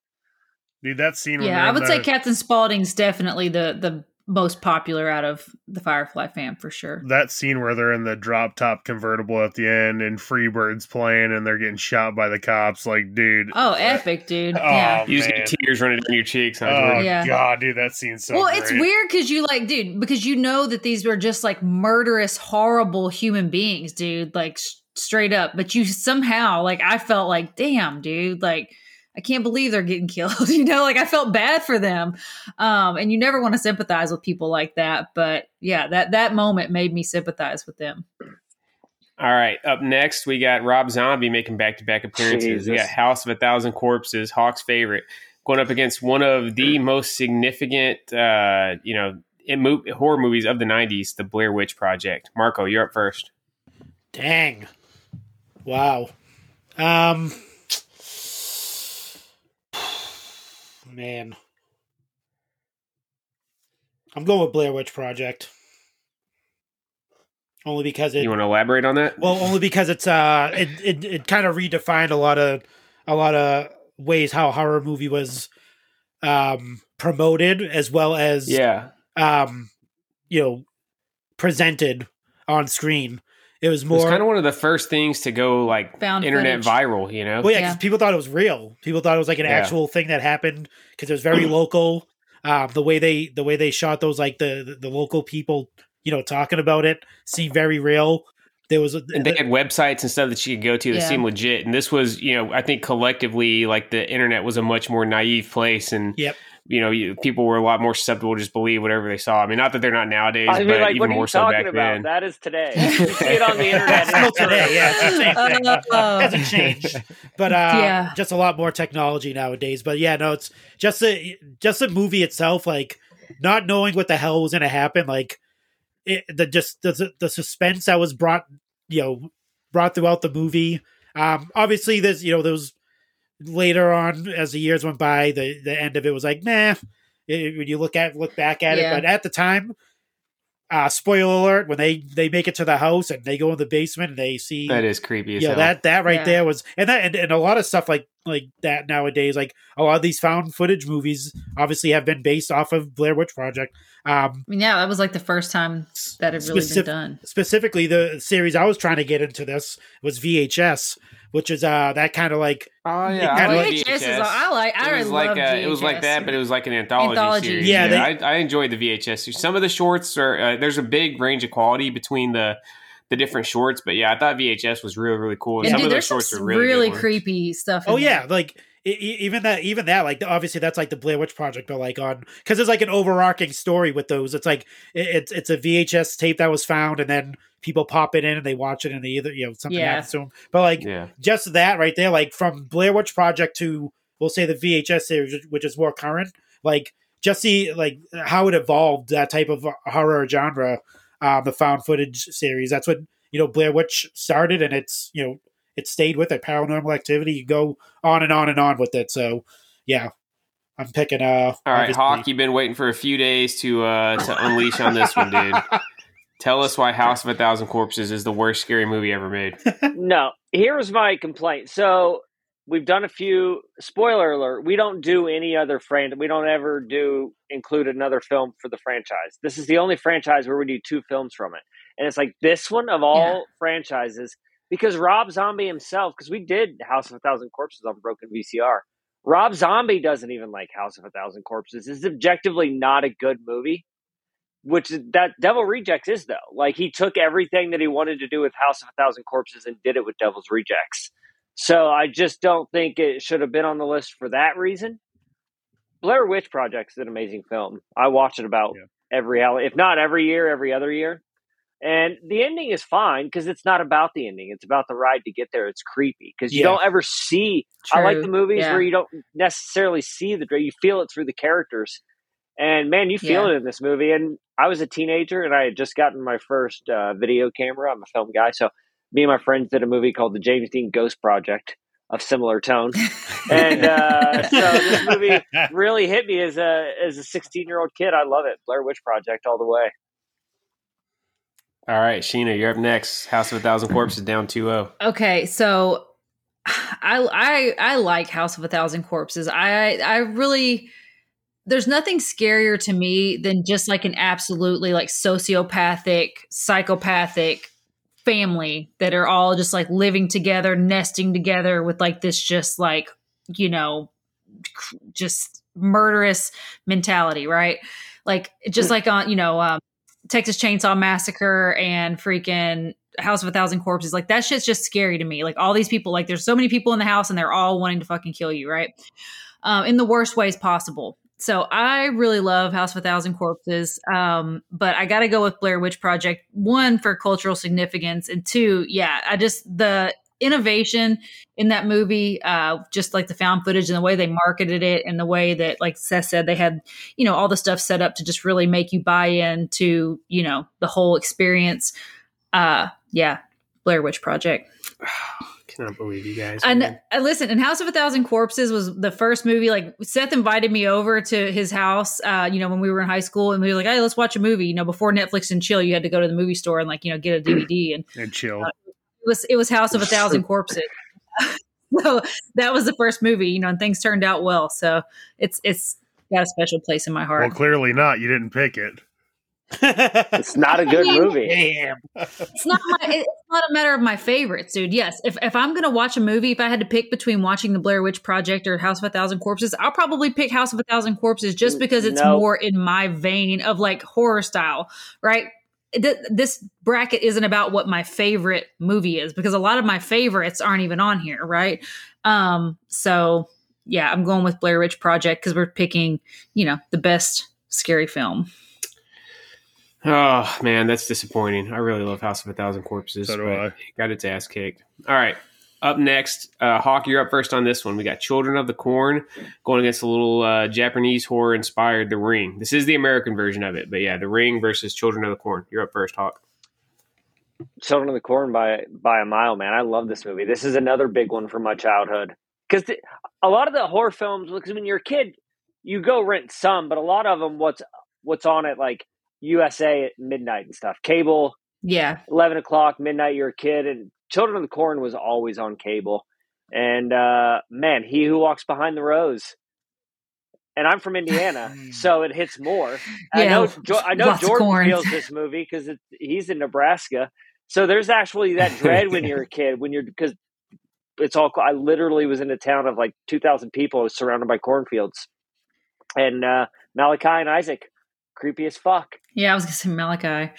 Dude, that scene. Yeah, I in would say Captain Spaulding's definitely the the most popular out of the Firefly fam for sure. that scene where they're in the drop top convertible at the end and Freebird's playing and they're getting shot by the cops. Like, dude. Oh, epic, dude. Oh, yeah. You just get tears running down your cheeks. Huh, Oh, Yeah. God, dude, that scene's so well, great. it's weird because you like, dude, because you know that these were just like murderous, horrible human beings, dude, like s- straight up. But you somehow, like, I felt like, damn, dude, like, I can't believe they're getting *laughs* killed. you know, like I felt bad for them. Um, and you never want to sympathize with people like that, but yeah, that that moment made me sympathize with them. All right. Up next, we got Rob Zombie making back to back appearances. We got House of a Thousand Corpses, Hoch's favorite, going up against one of the *clears throat* most significant, uh, you know, in mo- horror movies of the '90s, The Blair Witch Project. Marco, you're up first. Dang. Wow. Um man. I'm going with Blair Witch Project. Only because it You want to elaborate on that? well, only because it's uh it it, it kind of redefined a lot of a lot of ways how horror movie was um promoted as well as yeah. um you know presented on screen. It was It was more kind of one of the first things to go like Found internet footage. viral. You know? Well, yeah, Yeah. because people thought it was real. People thought it was like an Yeah. actual thing that happened because it was very *clears throat* local. Um, the way they the way they shot those, like the, the the local people, you know, talking about it, seemed very real. There was a, and they had websites and stuff that you could go to that Yeah. seemed legit. And this was, you know, I think collectively, like the internet was a much more naive place, and Yep. You know, you, people were a lot more susceptible to just believe whatever they saw. I mean, not that they're not nowadays, I mean, but like, even what are more you so talking back about? then. That is today. *laughs* You see it on the internet. Still today, yeah, it's the same thing. Oh. *laughs* hasn't changed, but uh, Yeah. just a lot more technology nowadays. But yeah, no, it's just a just the movie itself, like not knowing what the hell was going to happen, like it, the just the the suspense that was brought, you know, brought throughout the movie. Um, obviously, there's you know those later on as the years went by, the the end of it was like, nah. It- when you look at look back at Yeah. it, but at the time. Uh, spoiler alert! When they they make it to the house and they go in the basement and they see that is creepy. As yeah, hell. that that right Yeah. there was, and that and, and a lot of stuff like like that nowadays. Like a lot of these found footage movies, obviously have been based off of Blair Witch Project. Um, I mean, yeah, that was like the first time that had really Specific- been done. specifically, the series I was trying to get into this was VHS, which is uh that kind of like oh yeah, kinda I like- like VHS is VHS. I like. I it was like love uh, it was like that, but it was like an anthology, Anthology. series. Yeah, Yeah, I, I enjoyed the VHS. Some of the shorts are uh, there's a big range of quality between the the different shorts, but yeah, I thought VHS was really really cool. And Some dude, of there's those some shorts are really, really, good ones. creepy stuff. in oh there. yeah, like even that even that like obviously that's like the Blair Witch Project, but like on because it's like an overarching story with those. It's like it, it's it's a VHS tape that was found, and then people pop it in and they watch it, and they either you know something Yeah. happens to them. But like Yeah, just that right there, like from Blair Witch Project to we'll say the VHS series, which is more current, like just see like how it evolved that type of horror genre, um, the found footage series. That's what you know Blair Witch started, and it's you know it stayed with it. Paranormal Activity, you go on and on and on with it. So yeah, I'm picking. Uh, all right, Hoch, you've been waiting for a few days to uh to unleash on this one, dude. *laughs* Tell us why House of a Thousand Corpses is the worst scary movie ever made. *laughs* no, here's my complaint. So we've done a few. Spoiler alert: we don't do any other franchise. We don't ever do include another film for the franchise. This is the only franchise where we do two films from it, and it's like this one of all franchises because Rob Zombie himself. Because we did House of a Thousand Corpses on broken VCR. Rob Zombie doesn't even like House of a Thousand Corpses. It's objectively not a good movie, which that Devil Rejects is though. Like he took everything that he wanted to do with House of a Thousand Corpses and did it with Devil's Rejects. So I just don't think it should have been on the list for that reason. Blair Witch Project is an amazing film. I watch it about Yeah. every if not every year, every other year. And the ending is fine because it's not about the ending; it's about the ride to get there. It's creepy because you Yeah. don't ever see I like the movies Yeah. where you don't necessarily see the you feel it through the characters. And man, you feel Yeah. it in this movie. And I was a teenager and I had just gotten my first uh, video camera. I'm a film guy, so me and my friends did a movie called The James Dean Ghost Project of similar tone. And uh, so this movie *laughs* really hit me as a as a 16 year old kid. I love it. Blair Witch Project all the way. All right, Sheena, you're up next. House of a Thousand Corpses down oh. 2-0. Okay, so I I I like House of a Thousand Corpses. I I really there's nothing scarier to me than just like an absolutely like sociopathic, psychopathic family that are all just like living together, nesting together with like this just like, you know, just murderous mentality, right? Like just like on, you know, um Texas Chainsaw Massacre and freaking House of a Thousand Corpses. Like that shit's just scary to me. Like all these people, like there's so many people in the house and they're all wanting to fucking kill you, right? Um, in the worst ways possible. So I really love House of a Thousand Corpses, um, but I got to go with Blair Witch Project. One for cultural significance, and two, yeah, I just the innovation in that movie, uh, just like the found footage and the way they marketed it, and the way that, like Seth said, they had you know all the stuff set up to just really make you buy into you know the whole experience. Uh, yeah, Blair Witch Project. *sighs* Cannot believe you guys. And uh, listen, and House of a Thousand Corpses was the first movie. Like Seth invited me over to his house, uh, you know, when we were in high school, and we were like, "Hey, let's watch a movie." You know, before Netflix and chill, you had to go to the movie store and like you know get a *clears throat* DVD, and and chill. It was it was House of a Thousand Corpses. *laughs* so that was the first movie, you know, and things turned out well. So it's it's got a special place in my heart. Well, clearly not. You didn't pick it. *laughs* It's not a good movie. Damn. it's not my it's not a matter of my favorites, dude. Yes, if if I'm gonna watch a movie, if I had to pick between watching the Blair Witch Project or House of a Thousand Corpses, I'll probably pick House of a Thousand Corpses just because it's No. more in my vein of like horror style, right? Th- This bracket isn't about what my favorite movie is because a lot of my favorites aren't even on here, right? Um, so yeah, I'm going with Blair Witch Project because we're picking, you know, the best scary film. Oh man, that's disappointing. I really love House of a Thousand Corpses. So do but I. Got its ass kicked. All right. Up next, uh, Hoch, you're up first on this one. We got Children of the Corn going against a little uh, Japanese horror inspired The Ring. This is the American version of it, but yeah, The Ring versus Children of the Corn. You're up first, Hoch. Children of the Corn by by a mile, man. I love this movie. This is another big one from my childhood because a lot of the horror films, because when you're a kid, you go rent some, but a lot of them, what's what's on at like USA at midnight and stuff, cable, Yeah, eleven o'clock midnight. You're a kid, and Children of the Corn was always on cable. And uh, man, He Who Walks Behind the Rows. And I'm from Indiana, *laughs* so it hits more. I know. Jo- I know lots Jordan corn. feels this movie because he's in Nebraska. So there's actually *laughs* that dread when you're a kid, when you're because it's all. I literally was in a town of like 2,000 people, was surrounded by cornfields, and uh, Malachi and Isaac, creepy as fuck. yeah. I was gonna say Malachi.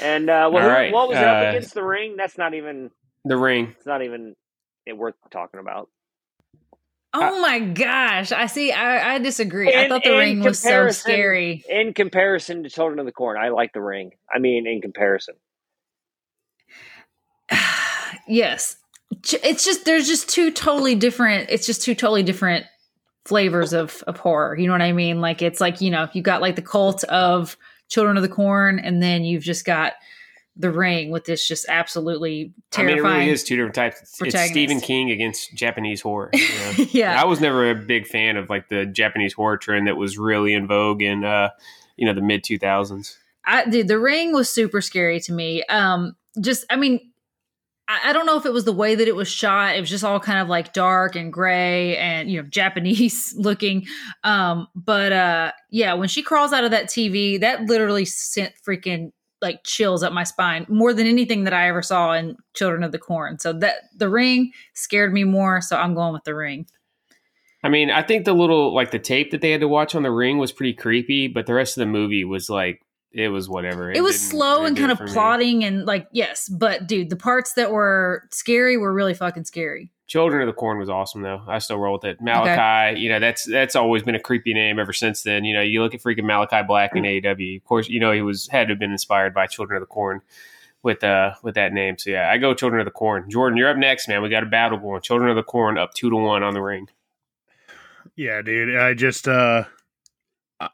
And uh, well, who- right, what was it uh, up against the ring? That's not even. The Ring. It's not even it worth talking about. Oh my gosh! I see. I, I disagree. I thought the ring was so scary. In comparison to Children of the Corn, I like the ring. I mean, in comparison. *sighs* yes, it's just there's just two totally different. It's just two totally different flavors of of horror. You know what I mean? Like it's like you know you've got like the cult of Children of the Corn, and then you've just got the ring with this just absolutely I mean, terrifying. it really is two different types. It's, it's. Stephen King against Japanese horror. you know? *laughs* yeah, I was never a big fan of like the Japanese horror trend that was really in vogue in uh, you know the mid 2000s. I dude, the ring was super scary to me. Um, just I mean, I, I don't know if it was the way that it was shot. It was just all kind of like dark and gray and you know *laughs* Japanese looking. Um, but uh, yeah, when she crawls out of that TV, that literally sent freaking like chills up my spine more than anything that I ever saw in Children of the Corn. So that the ring scared me more. So I'm going with the ring. I mean, I think the little like the tape that they had to watch on the ring was pretty creepy, but the rest of the movie was like it was whatever. It, was slow it and kind of for me. plotting and like yes, but dude, the parts that were scary were really fucking scary. Children of the Corn was awesome though. I still roll with it. Malachi, you know, that's that's always been a creepy name ever since then. You know, you look at freaking Malachi Black in AEW. Of course, you know he was had to have been inspired by Children of the Corn with uh with that name. So yeah, I go Children of the Corn. Jordan, you're up next, man. We got a battle going. Children of the Corn up two to one on the ring. Yeah, dude. I just uh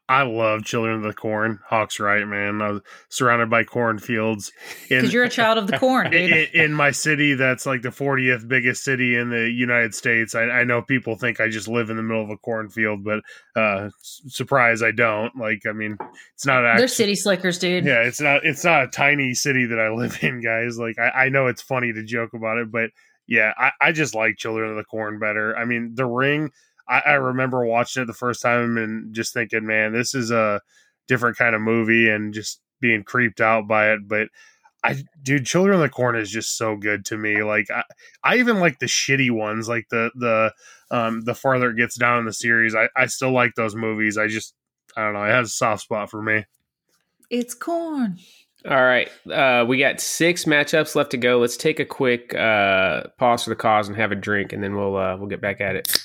I- love Children of the Corn. Hoch's right, man. I was surrounded by cornfields. Because you're a child of the corn, *laughs* dude. in, in my city, that's like the 40th biggest city in the United States. I, I know people think I just live in the middle of a cornfield, but uh, surprise, I don't. Like, I mean, it's not They're city slickers, dude. Yeah, it's not. It's not a tiny city that I live in, guys. Like, I, I know it's funny to joke about it, but yeah, I, I just like Children of the Corn better. I mean, The Ring. I, I remember watching it the first time and just thinking, man, this is a different kind of movie, and just being creeped out by it. But I, dude, Children of the Corn is just so good to me. Like, I, I even like the shitty ones, like the the um the farther it gets down in the series. I, I still like those movies. I just, I don't know, it has a soft spot for me. It's corn. All right, uh, we got six matchups left to go. Let's take a quick uh, pause for the cause and have a drink, and then we'll uh, we'll get back at it.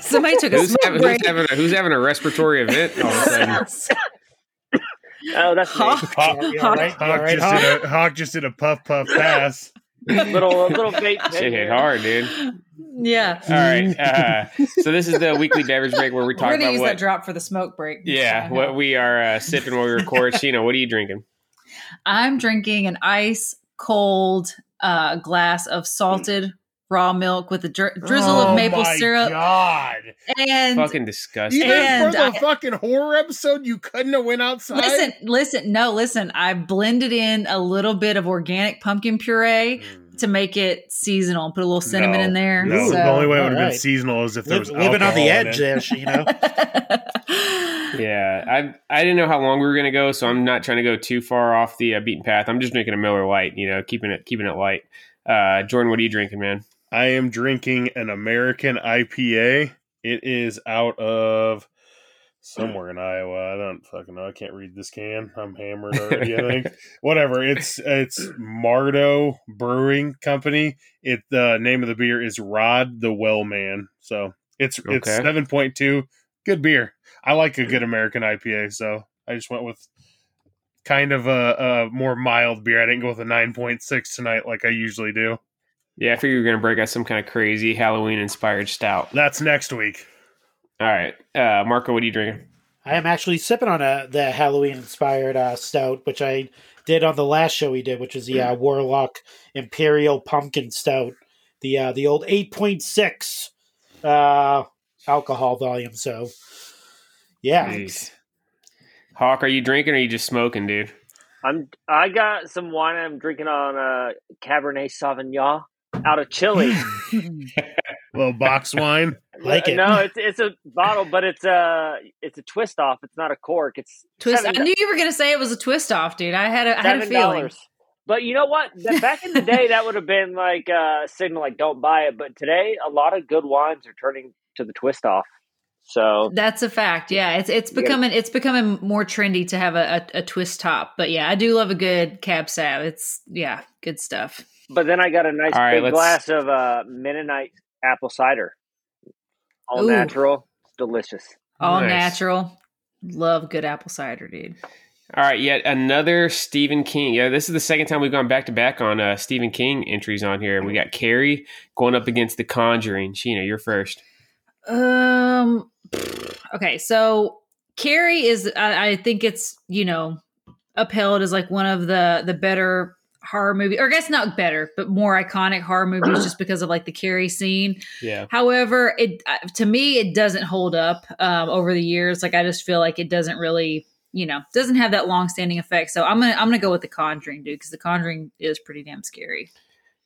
Somebody took a Who's smoke having, break. who's, having a, who's having a respiratory event all of a sudden? *laughs* Oh, that's me. Hoch. Hoch, You all right? You all Hoch right, just Hoch? did a Hoch just did a puff puff pass. *laughs* little little vape. pen Shit hit hard, dude. Yeah. All right, uh, so this is the weekly beverage break where we We're talk gonna about use what that drop for the smoke break. yeah So, what we are uh, sipping while we record. *laughs* Sheena, what are you drinking? I'm drinking an ice cold uh, glass of salted raw milk with a dri- drizzle Oh of maple my syrup God. and Fucking disgusting. Even And for the I- fucking horror episode, you couldn't have went outside. listen, listen, no, listen. I blended in a little bit of organic pumpkin puree to make it seasonal. Put a little cinnamon No, in there. No, so- the only way it would have been seasonal is if there Liv- was living on the edge it. there, you know. *laughs* Yeah, I I didn't know how long we were gonna go, so I'm not trying to go too far off the uh, beaten path. I'm just drinking a Miller Lite, you know, keeping it keeping it light. Uh, Jordan, what are you drinking, man? I am drinking an American IPA. It is out of somewhere in Iowa. I don't fucking know. I can't read this can. I'm hammered already. I think *laughs* whatever. It's it's Mardo Brewing Company. It the name of the beer is Rod the Well Man. So it's it's seven point two. Good beer. I like a good American IPA. So I just went with kind of a, a more mild beer. I didn't go with a nine point six tonight like I usually do. Yeah, I figured you were gonna break out some kind of crazy Halloween inspired stout. That's next week. All right, uh, Marco, what are you drinking? I am actually sipping on a the Halloween inspired uh, stout, which I did on the last show we did, which is the uh, Warlock Imperial Pumpkin Stout, the uh, the old eight point six uh, alcohol volume. So, yeah, Jeez. Hoch, are you drinking or are you just smoking, dude? I'm I got some wine I'm drinking on uh Cabernet Sauvignon out of Chile. *laughs* *laughs* little box wine. *laughs* Like it. No, it's it's a bottle, but it's a it's a twist off. It's not a cork. It's twist. I knew you were gonna say it was a twist off, dude. I had a, I had a feeling. But you know what? Back in the day, that would have been like a signal, like don't buy it. But today, a lot of good wines are turning to the twist off. So That's a fact. Yeah, it's it's You gotta- becoming it's becoming more trendy to have a, a, a twist top. But yeah, I do love a good cab sav. It's yeah, good stuff. But then I got a nice All right, big let's- glass of uh, Mennonite apple cider, all Ooh. natural, it's delicious. All Nice. natural. Love good apple cider, dude. All right, yet another Stephen King. Yeah, this is the second time we've gone back to back on uh, Stephen King entries on here. We got Carrie going up against The Conjuring. Sheena, you're first. Um. Okay, so Carrie is. I, I think it's you know upheld as like one of the the better horror movie, or I guess not better, but more iconic horror movies, just because of like the Carrie scene. Yeah. However, it uh, to me it doesn't hold up um, over the years. Like I just feel like it doesn't really, you know, doesn't have that long standing effect. So I'm gonna I'm gonna go with the Conjuring, dude, because the Conjuring is pretty damn scary.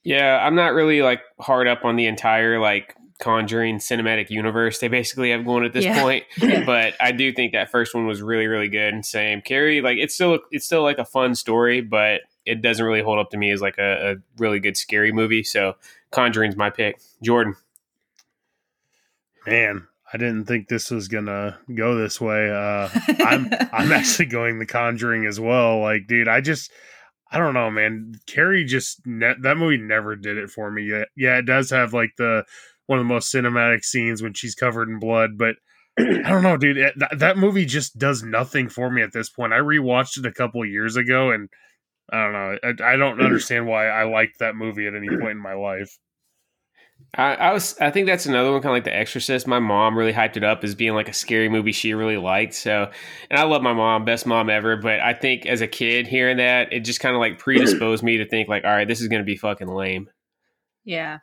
Yeah, I'm not really like hard up on the entire like Conjuring cinematic universe they basically have going at this Yeah. point. *laughs* but I do think that first one was really, really good. And same, Carrie, like it's still it's still like a fun story, but it doesn't really hold up to me as like a, a really good scary movie. So Conjuring's my pick. Jordan. Man, I didn't think this was gonna go this way. Uh, I'm *laughs* I'm actually going The Conjuring as well. Like, dude, I just I don't know, man. Carrie just ne- that movie never did it for me. Yet. Yeah, it does have like the one of the most cinematic scenes when she's covered in blood, but *clears throat* I don't know, dude. That, that movie just does nothing for me at this point. I rewatched it a couple years ago, and I don't know. I, I don't *clears throat* understand why I liked that movie at any point in my life. I, I, was I think that's another one kind of like The Exorcist. My mom really hyped it up as being like a scary movie she really liked. So, and I love my mom, best mom ever. But I think as a kid hearing that, it just kind of like predisposed me to think like, all right, this is going to be fucking lame. Yeah.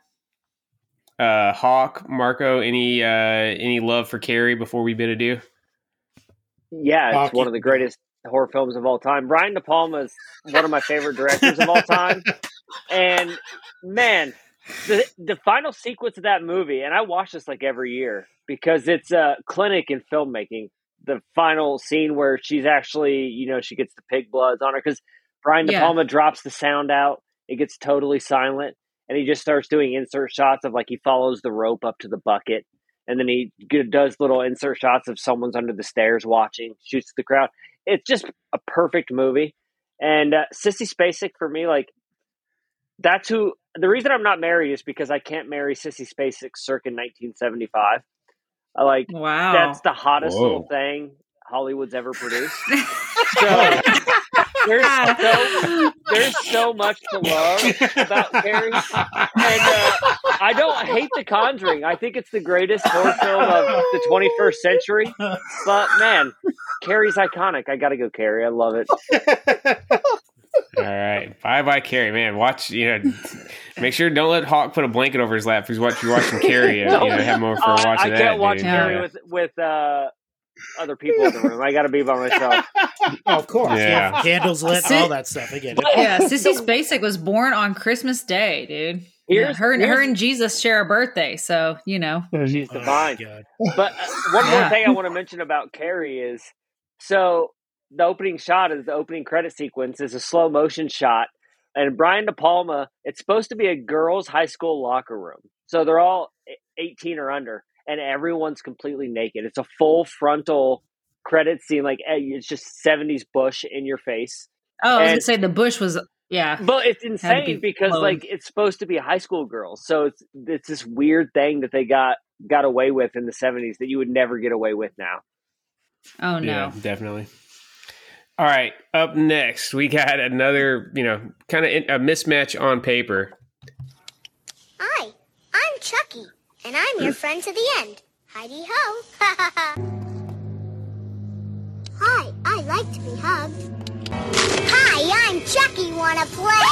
Uh, Hoch, Marco, any uh any love for Carrie before we bid adieu? Yeah, it's Hawk, one of the greatest horror films of all time. Brian De Palma is one of my favorite directors of all time, and man, the the final sequence of that movie, and I watch this like every year because it's a clinic in filmmaking. The final scene where she's actually, you know, she gets the pig bloods on her because Brian De Yeah. Palma drops the sound out. It gets totally silent, and he just starts doing insert shots of like he follows the rope up to the bucket, and then he does little insert shots of someone's under the stairs watching, shoots the crowd. It's just a perfect movie. And uh, Sissy Spacek for me, like that's who. The reason I'm not married is because I can't marry Sissy Spacek circa 1975. I like Wow. that's the hottest Whoa. little thing Hollywood's ever produced. *laughs* *laughs* So there's so there's so much to love about Carrie, and uh, I don't hate The Conjuring. I think it's the greatest horror film of the 21st century. But man, Carrie's iconic. I got to go Carrie. I love it. All right, bye bye, Carrie. Man, watch. You know, make sure don't let Hoch put a blanket over his lap if he's watching. You're watching Carrie. Uh, *laughs* you know, have him over for Uh, watching I that. can't watch dude. Carrie Yeah. with with uh, other people in the room. I got to be by myself. *laughs* Oh, of course. Yeah. Yeah. Candles lit, Sit- all that stuff. I get it. *laughs* yeah, *laughs* Sissy Spacek was born on Christmas Day, dude. Yeah, Here's- her, and her and Jesus share a birthday, so you know. She's Oh, my divine. God. But uh, one more thing I want to mention about Carrie is so the opening shot is the opening credit sequence is a slow motion shot, and Brian De Palma. It's supposed to be a girls' high school locker room, so they're all eighteen or under, and everyone's completely naked. It's a full frontal credit scene, like eh, it's just seventies Bush in your face. Oh, I was gonna say the bush was yeah. But it's insane be because clothed. like it's supposed to be a high school girls, so it's it's this weird thing that they got got away with in the seventies that you would never get away with now. Oh no. Yeah, definitely. All right, up next we got another, you know, kind of a mismatch on paper. Hi, I'm Chucky, and I'm your friend to the end. Heidi ho. *laughs* Hi, I like to be hugged. Hi, I'm Chucky. Wanna play?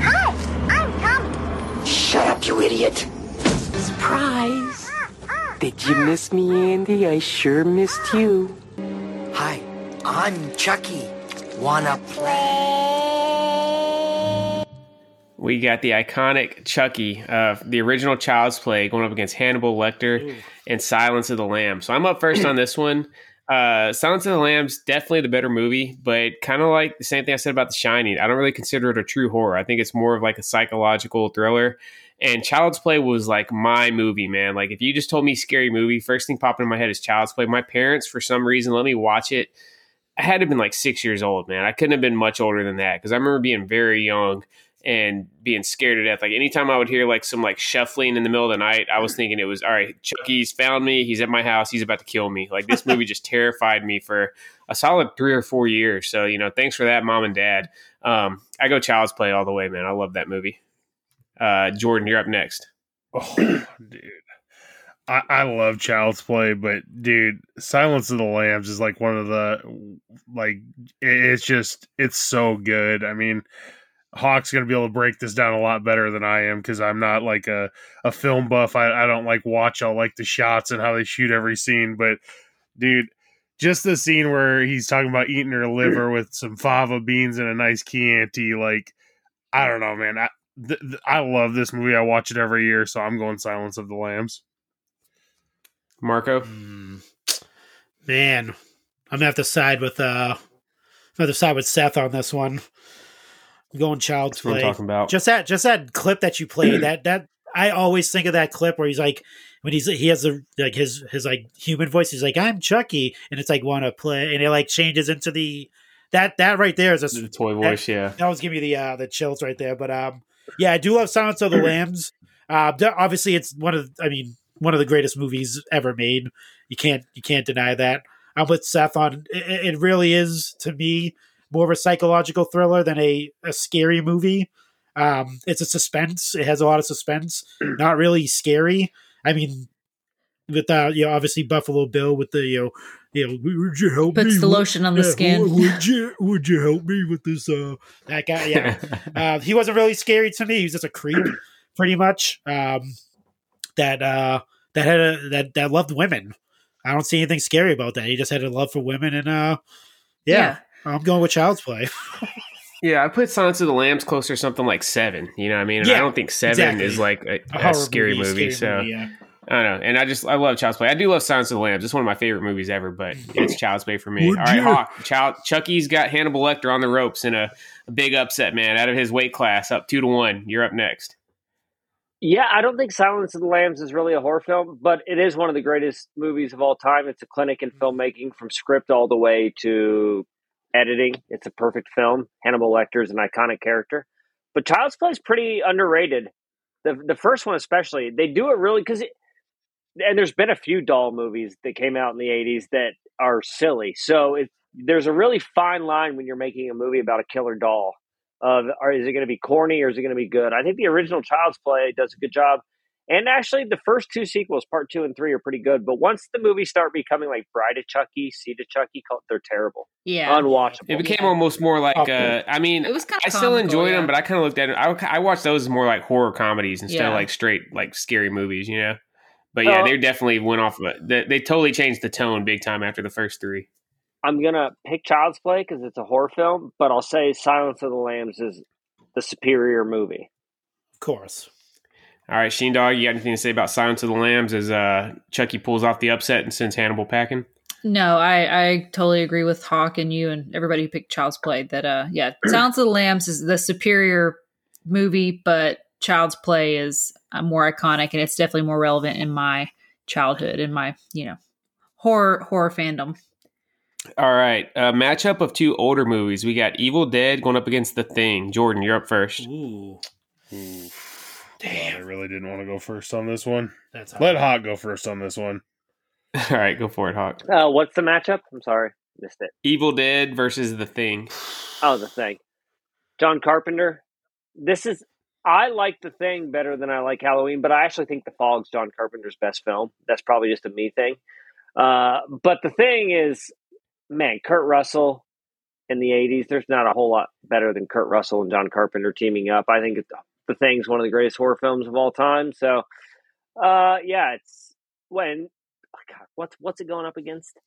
Hi, I'm Tommy. Shut up, you idiot. Surprise. Did you uh-huh. miss me, Andy? I sure missed you. Hi, I'm Chucky. Wanna Play. We got the iconic Chucky, uh, the original Child's Play, going up against Hannibal Lecter and Silence of the Lambs. So I'm up first on this one. Uh, Silence of the Lambs definitely the better movie, but kind of like the same thing I said about The Shining. I don't really consider it a true horror. I think it's more of like a psychological thriller. And Child's Play was like my movie, man. Like if you just told me scary movie, first thing popping in my head is Child's Play. My parents, for some reason, let me watch it. I had to have been like six years old, man. I couldn't have been much older than that because I remember being very young and being scared to death. Like anytime I would hear like some like shuffling in the middle of the night, I was thinking it was all right. Chucky's found me. He's at my house. He's about to kill me. Like this movie just terrified me for a solid three or four years. So you know, thanks for that, mom and dad. Um, I go Child's Play all the way, man. I love that movie. Uh, Jordan, you're up next. *clears throat* Oh, dude. I, I love Child's Play, but dude, Silence of the Lambs is like one of the like it's just it's so good. I mean, Hoch's gonna be able to break this down a lot better than I am because I'm not like a, a film buff. I, I don't like watch all like the shots and how they shoot every scene, but dude, just the scene where he's talking about eating her liver with some fava beans and a nice Chianti, like I don't know, man. I th- th- I love this movie. I watch it every year, so I'm going Silence of the Lambs. Marco. Hmm. Man, I'm gonna have to side with uh other side with Seth on this one. Going child's That's what I'm play. talking about. Just that, just that clip that you played. that that I always think of that clip where he's like, when he's he has the like his his like human voice. He's like, "I'm Chucky," and it's like, "Want to play?" And it like changes into the that that right there is a the toy voice, yeah. that was giving me the uh, the chills right there. But um, yeah, I do love Silence of the *clears throat* Lambs. Uh, obviously, it's one of I mean one of the greatest movies ever made. You can't you can't deny that. I'm with Seth on it. It really is to me more of a psychological thriller than a a scary movie. Um, it's a suspense. It has a lot of suspense. Not really scary. I mean, with uh, you know, obviously Buffalo Bill with the you know, you know, would you help me? Puts the with- lotion on the yeah, skin. Would, would you would you help me with this? Uh, that guy, yeah. *laughs* uh, he wasn't really scary to me. He was just a creep, *clears throat* pretty much. Um, that uh, that had a that that loved women. I don't see anything scary about that. He just had a love for women, and uh, yeah, I'm going with Child's Play. *laughs* Yeah, I put Silence of the Lambs closer to something like seven. You know what I mean? And I don't think seven exactly. is like a, A a, scary movie. scary so movie, yeah. I don't know. And I just I love Child's Play. I do love Silence of the Lambs. It's one of my favorite movies ever, but it's Child's Play for me. Would All right, you? Hawk. Child, Chucky's got Hannibal Lecter on the ropes in a, a big upset, man, out of his weight class, up two to one. You're up next. Yeah, I don't think Silence of the Lambs is really a horror film, but it is one of the greatest movies of all time. It's a clinic in mm-hmm. filmmaking from script all the way to editing. It's a perfect film. Hannibal Lecter is an iconic character. But Child's Play is pretty underrated. The the first one especially. They do it really cuz and there's been a few doll movies that came out in the 80s that are silly. So it, there's a really fine line when you're making a movie about a killer doll of or is it going to be corny or is it going to be good? I think the original Child's Play does a good job. And actually, the first two sequels, part two and three, are pretty good. But once the movies start becoming like Bride of Chucky, Seed of Chucky, they're terrible, Yeah. unwatchable. It became almost more like uh, I mean, It was kind of I of still enjoyed yeah. them, but I kind of looked at it. I, I watched those as more like horror comedies instead Yeah. of like straight like scary movies, you know. But yeah, Uh, they definitely went off. Of it. They, they totally changed the tone big time after the first three. I'm gonna pick Child's Play because it's a horror film, but I'll say Silence of the Lambs is the superior movie. Of course. All right, Sheen Dog, you got anything to say about Silence of the Lambs as uh, Chucky pulls off the upset and sends Hannibal packing? No, I, I totally agree with Hawk and you and everybody who picked Child's Play that uh yeah, *clears throat* Silence of the Lambs is the superior movie, but Child's Play is uh, more iconic and it's definitely more relevant in my childhood in my, you know, horror horror fandom. All right, uh, matchup of two older movies. We got Evil Dead going up against The Thing. Jordan, you're up first. Ooh, Damn. I really didn't want to go first on this one. that's Let Hawk go first on this one. *laughs* All right, go for it, Hawk. Uh, what's the matchup? I'm sorry, missed it. Evil Dead versus The Thing. Oh, the thing. John Carpenter. This is I like the thing better than I like Halloween, but I actually think The Fog's John Carpenter's best film. That's probably just a me thing. Uh, but the thing is, man, Kurt Russell in the '80s. There's not a whole lot better than Kurt Russell and John Carpenter teaming up. I think it, the thing's one of the greatest horror films of all time. So, uh, yeah, it's when. oh God, what's what's it going up against?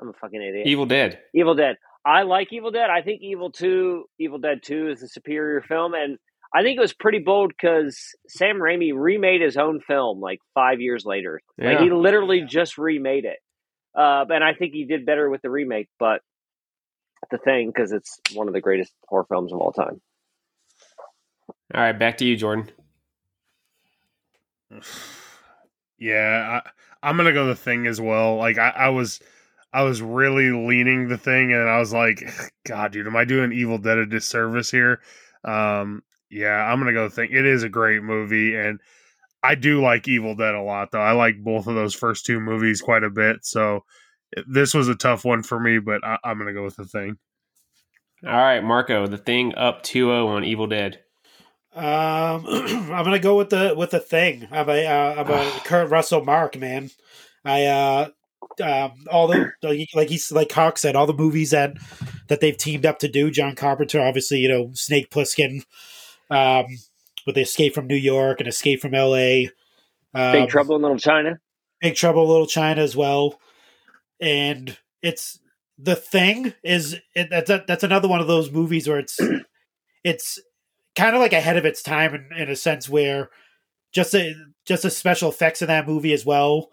I'm a fucking idiot. Evil Dead. Evil Dead. I like Evil Dead. I think Evil Two, Evil Dead Two, is a superior film, and I think it was pretty bold because Sam Raimi remade his own film like five years later. Like he literally just remade it, uh, and I think he did better with the remake. But the thing, because it's one of the greatest horror films of all time. All right, back to you, Jordan. *sighs* Yeah, I, I'm gonna go the thing as well. Like I, I was, I was really leaning the thing, and I was like, *sighs* God, dude, am I doing Evil Dead a disservice here? Um, yeah, I'm gonna go the thing. It is a great movie, and I do like Evil Dead a lot, though. I like both of those first two movies quite a bit. So this was a tough one for me, but I, I'm gonna go with the thing. All right, Marco, The Thing up 2-0 on Evil Dead. Um, *clears throat* I'm gonna go with the with the thing. I'm a uh, I'm a *sighs* Kurt Russell mark man. I uh um all the like he's like Hawk said all the movies that that they've teamed up to do. John Carpenter, obviously, you know Snake Plissken, um, with the Escape from New York and Escape from L.A. Um, Big Trouble in Little China. Big Trouble in Little China as well, and it's the thing is it, that's a, that's another one of those movies where it's *clears throat* it's kind of like ahead of its time in, in a sense where just a just the special effects in that movie as well.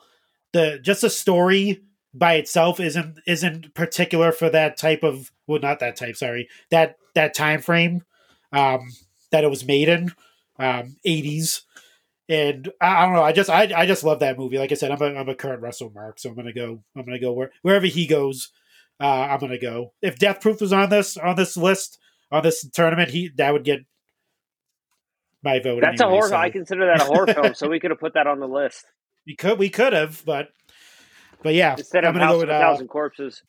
The just the story by itself isn't isn't particular for that type of well not that type sorry that that time frame um that it was made in um 80s and I, I don't know i just I, I just love that movie. Like i said i'm a, I'm a Kurt Russell mark so i'm gonna go i'm gonna go where, wherever he goes uh i'm gonna go. If death proof was on this on this list on this tournament he that would get my vote That's a horror. so- I consider that a horror film, so we *laughs* could have put that on the list we could we could have but but yeah instead i'm of House go of with a uh, Thousand Corpses.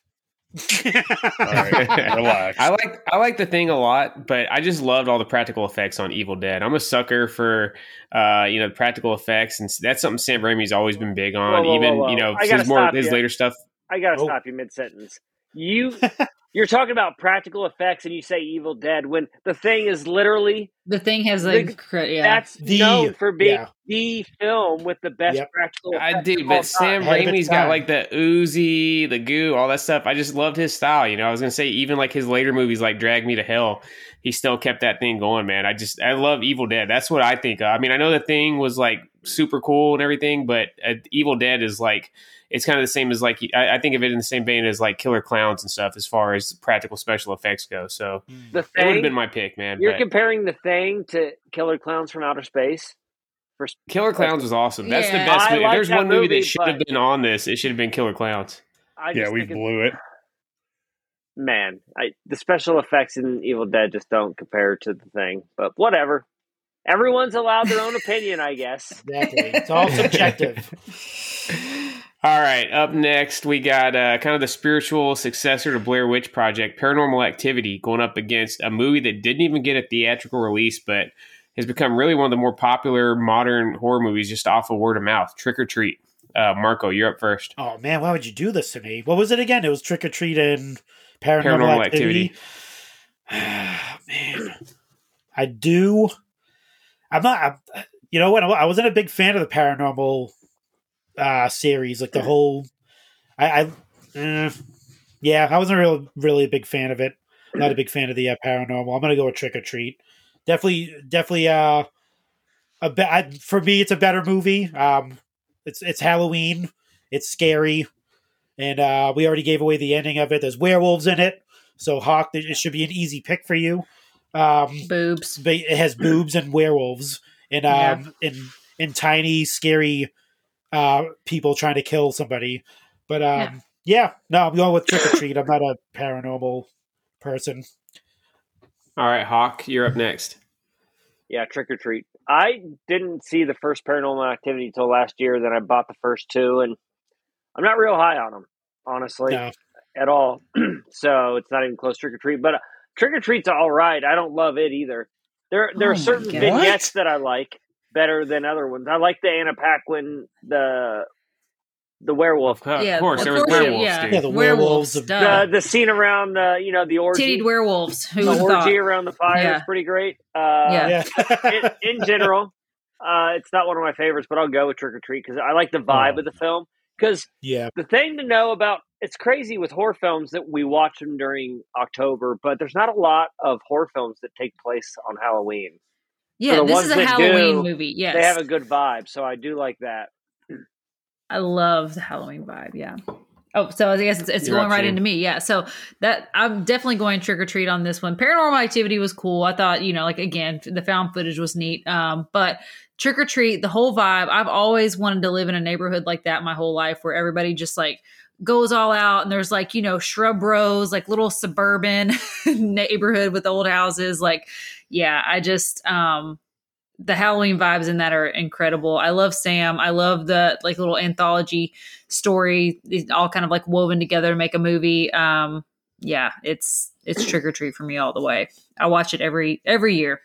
All right, *laughs* relax. I like I like the thing a lot, but I just loved all the practical effects on Evil Dead. I'm a sucker for uh, you know practical effects, and that's something Sam Raimi's always been big on. Whoa, whoa, Even whoa, whoa. you know his more stop his later stuff. I gotta Oh. stop you mid sentence. You *laughs* you're talking about practical effects, and you say Evil Dead when the thing is literally The thing has like, The- yeah. that's The- known for being yeah. the film with the best Yep. practical. I effects do, of but Sam time. Ahead of its Raimi's got like the oozy, the goo, all that stuff. I just loved his style. You know, I was gonna say even like his later movies, like Drag Me to Hell, he still kept that thing going. Man, I just I love Evil Dead. That's what I think. of. I mean, I know the thing was like super cool and everything, but uh, Evil Dead is like it's kind of the same as like I, I think of it in the same vein as like Killer Clowns and stuff as far as practical special effects go. So mm. The it would have been my pick, man. You're but comparing the thing to Killer Clowns from Outer Space. For Killer Clowns was awesome. That's the best I movie. If like there's one movie, movie, that should have been on this, it should have been Killer Clowns. Yeah, we blew it. man, I, the special effects in Evil Dead just don't compare to the thing. But whatever. Everyone's allowed their own opinion, I guess. exactly it's all *laughs* subjective *laughs* All right, up next we got uh, kind of the spiritual successor to Blair Witch Project, Paranormal Activity, going up against a movie that didn't even get a theatrical release, but has become really one of the more popular modern horror movies just off of word of mouth. Trick or Treat. Uh, Marco, you're up first. Oh man, why would you do this to me? What was it again? It was Trick or Treat and Paranormal, Paranormal Activity. *sighs* man, I do. I'm not. I'm, you know what? I wasn't a big fan of the Paranormal uh series. Like the whole. I. I eh, yeah, I wasn't real, really a big fan of it. Not a big fan of the uh, Paranormal. I'm gonna go with Trick or Treat. Definitely, definitely. Uh, a be- I, for me, it's a better movie. Um, it's it's Halloween. It's scary, and uh, we already gave away the ending of it. There's werewolves in it, so Hawk, it should be an easy pick for you. Um, boobs. but it has boobs and werewolves, and um, and and tiny, scary uh, people trying to kill somebody. But um, yeah. no, I'm going with Trick or Treat. I'm not a paranormal person. All right, Hawk, you're up next. Yeah, Trick or Treat. I didn't see the first Paranormal Activity until last year. Then I bought the first two, and I'm not real high on them, honestly, No. at all. *clears throat* so it's not even close. Trick or Treat, but uh, Trick or Treat's all right. I don't love it either. There, there Oh are certain vignettes that I like better than other ones. I like the Anna Paquin, the the werewolf, Of Yeah, course, there was werewolves, yeah. Yeah, the Werewolves, werewolves. the the scene around the you know the orgy, Titted werewolves. Who the would thought? orgy around the fire Yeah. is pretty great. Uh, Yeah. yeah, in, in general, uh, it's not one of my favorites, but I'll go with Trick or Treat because I like the vibe Oh. of the film. Because yeah, the thing to know about it's crazy with horror films that we watch them during October, but there's not a lot of horror films that take place on Halloween. Yeah, this is a Halloween do, movie. Yes. They have a good vibe, so I do like that. I love the Halloween vibe. Yeah. Oh, so I guess it's, it's going right into me. Yeah. So that I'm definitely going trick or treat on this one. Paranormal Activity was cool. I thought, you know, like again, the found footage was neat. Um, but trick or treat, the whole vibe. I've always wanted to live in a neighborhood like that my whole life, where everybody just like goes all out and there's like you know shrub rows, like little suburban *laughs* neighborhood with old houses. Like, yeah, I just um the Halloween vibes in that are incredible. I love Sam. I love the like little anthology story, It's all kind of like woven together to make a movie. Um, yeah, it's it's *clears throat* trick or treat for me all the way. I watch it every every year.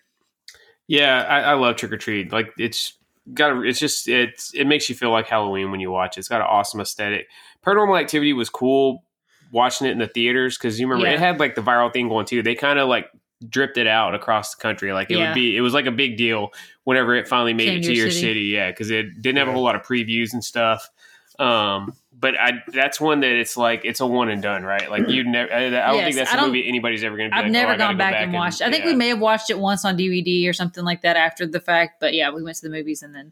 Yeah, I, I love Trick or Treat. Like it's got a, it's just it's it makes you feel like Halloween when you watch it. It's got an awesome aesthetic. Paranormal Activity was cool watching it in the theaters because you remember Yeah. it had like the viral thing going too. They kind of like dripped it out across the country. Like it Yeah. would be it was like a big deal whenever it finally made Came it to to your your city. city. Yeah, because it didn't have a whole lot of previews and stuff. Um, but I that's one that it's like it's a one and done, right? Like you never. I, I don't Yes, think that's I a movie anybody's ever going to. I've like, never oh, I gotta gone go back, and watched. I think yeah. we may have watched it once on DVD or something like that after the fact. But yeah, we went to the movies and then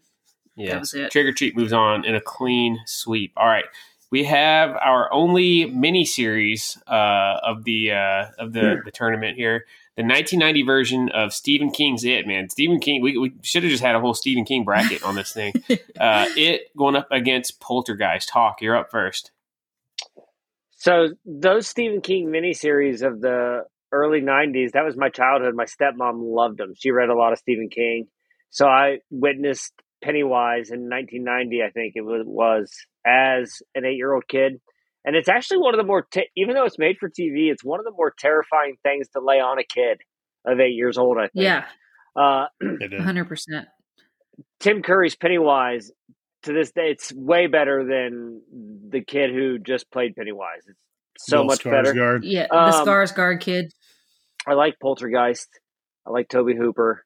Yeah. was it. Trick or treat moves on in a clean sweep. All right. we have our only mini series uh, of the uh, of the, the tournament here. The 1990 version of Stephen King's It, man. Stephen King, we, we should have just had a whole Stephen King bracket on this thing. *laughs* Uh, it going up against Poltergeist. Hawk, you're up first. So those Stephen King miniseries of the early '90s, that was my childhood. My stepmom loved them. She read a lot of Stephen King, so I witnessed Pennywise in 1990. I think it was, was as an eight-year-old kid, and it's actually one of the more, te- even though it's made for TV, it's one of the more terrifying things to lay on a kid of eight years old. I think. Yeah, Uh, It *clears throat* is. hundred percent. Tim Curry's Pennywise to this day, it's way better than the kid who just played Pennywise. It's so Bill much better. Skarsgård. Yeah, the Um, Skarsgård kid. I like Poltergeist. I like Tobe Hooper,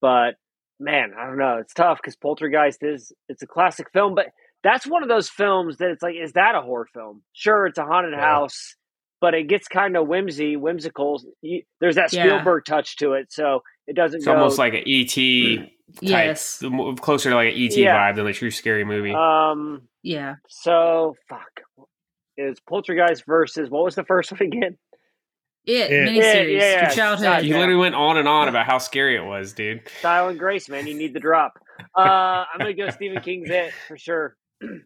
but man, I don't know. It's tough because Poltergeist is it's a classic film, but that's one of those films that it's like, is that a horror film? Sure, it's a haunted Yeah. house, but it gets kind of whimsy, whimsical. You, there's that Yeah. Spielberg touch to it, so it doesn't It's go. almost like an ET type, Yes. closer to like an ET Yeah. vibe than a true scary movie. um. Yeah. So fuck. Is Poltergeist versus what was the first one *laughs* again? It, It- miniseries. Yeah, yeah, yeah. Your childhood. You literally went on and on about how scary it was, dude. Style and Grace, man. You need the drop. Uh, I'm gonna go *laughs* Stephen King's It for sure. *clears throat*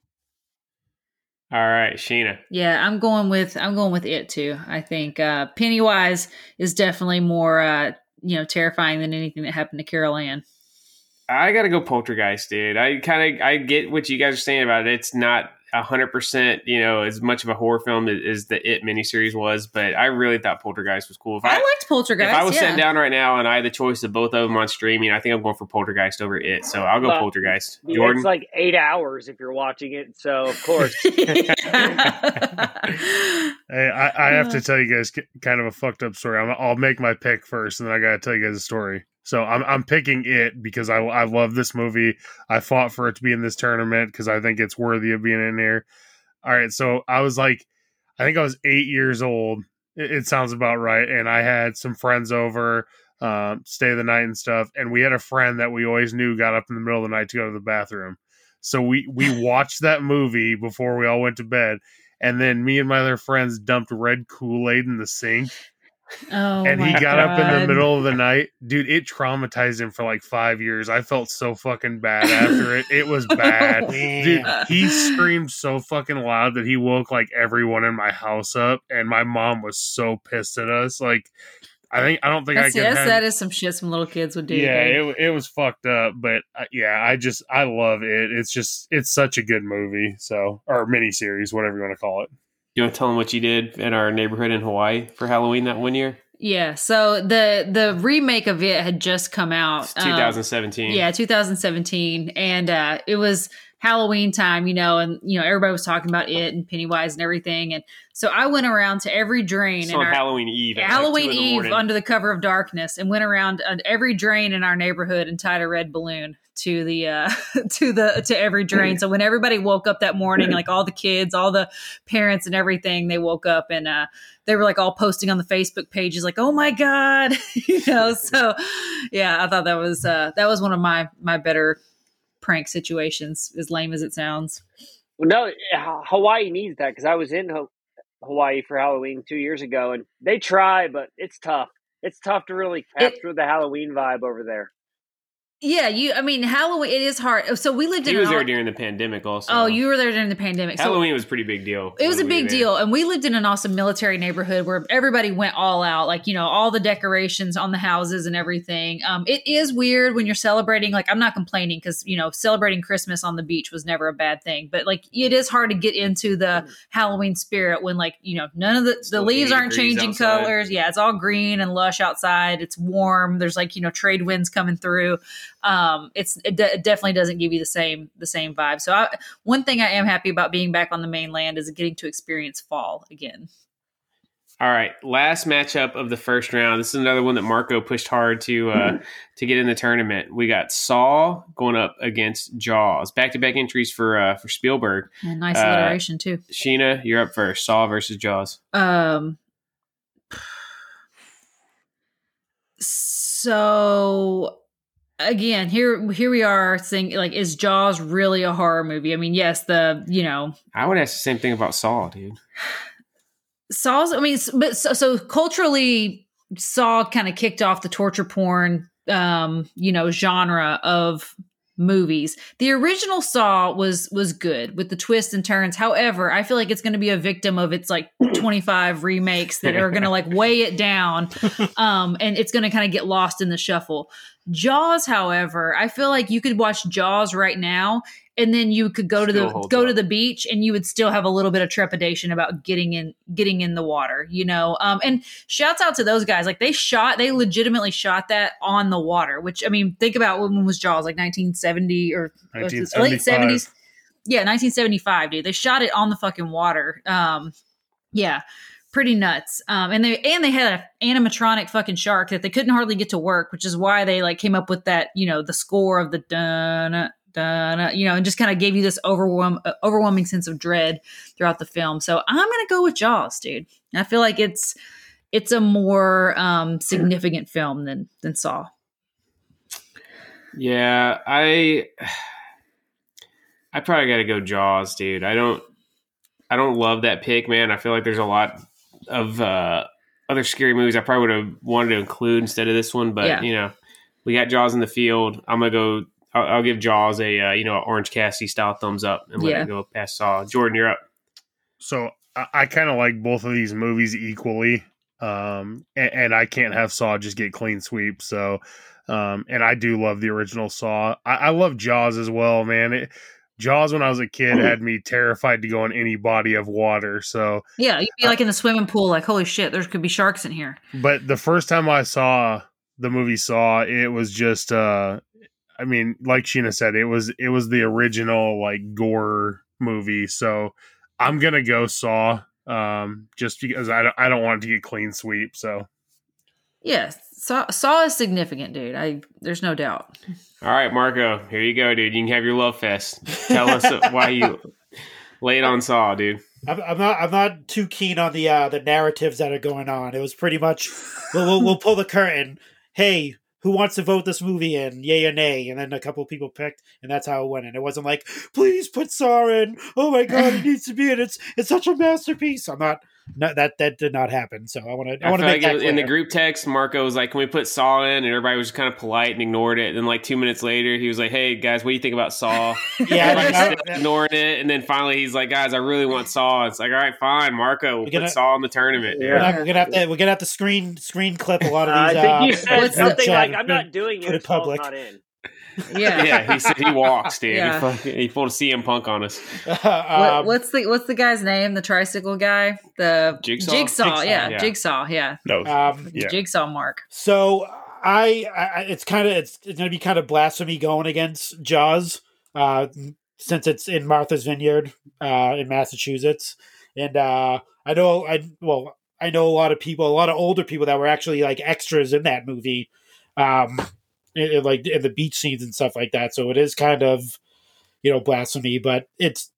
All right, Sheena. Yeah, I'm going with I'm going with it too. I think uh, Pennywise is definitely more uh, you know terrifying than anything that happened to Carol Anne. I gotta go Poltergeist, dude. I kind of I get what you guys are saying about it. It's not hundred percent, you know, as much of a horror film as, as the It miniseries was, but I really thought Poltergeist was cool. If I, I, liked Poltergeist. if I was yeah. sitting down right now and I had the choice of both of them on streaming, I think I'm going for Poltergeist over It. So I'll go Well, Poltergeist. Jordan. It's like eight hours if you're watching it, so of course. *laughs* *laughs* Hey, I, I have to uh. tell you guys kind of a fucked up story. I'm, I'll make my pick first, and then I got to tell you guys a story. So I'm I'm picking it because I I love this movie. I fought for it to be in this tournament because I think it's worthy of being in here. All right, so I was like, I think I was eight years old. It, it sounds about right, and I had some friends over, um, stay the night and stuff, and we had a friend that we always knew got up in the middle of the night to go to the bathroom. So we we *laughs* watched that movie before we all went to bed, and then me and my other friends dumped red Kool Aid in the sink, oh, and he my got up in the middle of the night. Dude, it traumatized him for like five years. I felt so fucking bad after it. It was *laughs* bad. Dude, he screamed so fucking loud that he woke like everyone in my house up, and my mom was so pissed at us. Like, I think I don't think That's, I can. yes, have- that is some shit some little kids would do. yeah, it, it was fucked up, but uh, yeah, I just I love it. It's just it's such a good movie. So or miniseries, whatever you want to call it. You want to tell them what you did in our neighborhood in Hawaii for Halloween that one year? Yeah, so the the remake of it had just come out. It's um, 2017. yeah, 2017, and uh, it was Halloween time, you know, and you know everybody was talking about it and Pennywise and everything, and so I went around to every drain in on our Halloween Eve. like Halloween 2 Eve morning. under the cover of darkness and went around uh, every drain in our neighborhood and tied a red balloon to the uh *laughs* to the to every drain. So when everybody woke up that morning, like all the kids, all the parents and everything, they woke up and uh they were like all posting on the Facebook pages like, "Oh my god." *laughs* you know, so yeah, I thought that was uh that was one of my my better prank situations as lame as it sounds. no, Hawaii needs that because I was in Hawaii for Halloween two years ago, and they try, but it's tough. It's tough to really capture the Halloween vibe over there. Yeah, you I mean Halloween it is hard. So we lived He in was an there during the pandemic also. Oh, you were there during the pandemic. So Halloween was a pretty big deal. It was a we big deal. And we lived in an awesome military neighborhood where everybody went all out, like, you know, all the decorations on the houses and everything. Um, it is weird when you're celebrating. Like, I'm not complaining because, you know, celebrating Christmas on the beach was never a bad thing. But, like, it is hard to get into the Halloween spirit when, like, you know, none of the, the leaves aren't changing outside. colors. Yeah, it's all green and lush outside. It's warm. There's, like, you know, trade winds coming through. Um, it's it, de- it definitely doesn't give you the same the same vibe. So I, one thing I am happy about being back on the mainland is getting to experience fall again. All right, last matchup of the first round. This is another one that Marco pushed hard to uh, to get in the tournament. We got Saw going up against Jaws. Back to back entries for uh, for Spielberg. Nice Uh, alliteration too. Sheena, you're up first. Saw versus Jaws. Um, so again, here here we are saying like, is Jaws really a horror movie? I mean, yes, the you know I would ask the same thing about Saw, dude. Saw's. I mean, but so, so culturally, Saw kind of kicked off the torture porn, um, you know, genre of movies. The original Saw was was good with the twists and turns. However, I feel like it's going to be a victim of its like *laughs* 25 remakes that are going to like weigh it down, *laughs* um, and it's going to kind of get lost in the shuffle. Jaws, however, I feel like you could watch Jaws right now and then you could go to the go to the beach and you would still have a little bit of trepidation about getting in getting in the water you know? Um and shouts out to those guys. Like they shot they legitimately shot that on the water which i mean think about when was jaws like 1970 or late 70s yeah 1975 dude. They shot it on the fucking water. Um yeah pretty nuts. Um and they and they had an animatronic fucking shark that they couldn't hardly get to work which is why they like came up with that you know the score of the dun dun you know and just kind of gave you this overwhelm uh, overwhelming sense of dread throughout the film so i'm gonna go with jaws dude i feel like it's it's a more um significant film than than saw Yeah, I I probably got to go Jaws, dude. I don't I don't love that pick, man. I feel like there's a lot of uh, other scary movies I probably would have wanted to include instead of this one, but Yeah. you know, we got Jaws in the field. I'm gonna go. I'll, I'll give Jaws a uh, you know Orange Cassidy style thumbs up and let Yeah. it go past Saw. Jordan, you're up. So I, I kind of like both of these movies equally, um, and, and I can't have Saw just get clean sweep. So, um, and I do love the original Saw. I, I love Jaws as well, man. It, Jaws when I was a kid had me terrified to go in any body of water. So, yeah you'd be like in the swimming pool like holy shit there could be sharks in here but the first time I saw the movie Saw, it was just uh I mean, like Sheena said, it was it was the original like gore movie. So I'm gonna go Saw. Um just because I don't I don't want it to get clean sweep. So yes, saw saw is significant dude i there's no doubt All right, Marco, here you go, dude. You can have your love fest. Tell us *laughs* why you lay it on Saw, dude. I'm, I'm not. I'm not too keen on the uh, the narratives that are going on. It was pretty much. We'll, we'll, we'll pull the curtain. Hey, who wants to vote this movie in? Yay or nay? And then a couple people picked, and that's how it went. And it wasn't like, please put Saw in. Oh my god, it *laughs* needs to be in. It's it's such a masterpiece. I'm not. No, that that did not happen. So I want to. I I, want to make like that it- in the group text, Marco was like, "Can we put Saw in?" And everybody was just kind of polite and ignored it. And then, like two minutes later, he was like, "Hey guys, what do you think about Saw?" *laughs* Yeah, Everybody's I- ignoring it. And then finally, he's like, "Guys, I really want Saw." It's like, "All right, fine, Marco, we'll gonna- put Saw in the tournament." dude." We're, not- we're gonna have to. We're gonna have to screen screen clip a lot of these. I these. think uh, you said something like, "I'm not doing put it. it It's public. not in." Yeah yeah, he said he walks, dude. Yeah. He, fucking, he pulled a CM Punk on us. *laughs* What, um, what's the what's the guy's name? The tricycle guy, the Jigsaw? Jigsaw, Jigsaw, yeah, yeah. Jigsaw, yeah, no. um, Yeah. Jigsaw Mark. So I, I it's kind of it's, it's going to be kind of blasphemy going against Jaws, uh, since it's in Martha's Vineyard, uh, in Massachusetts, and uh, I know I well I know a lot of people, a lot of older people that were actually like extras in that movie, um, in, in, like in the beach scenes and stuff like that. So it is kind of you know blasphemy, but it's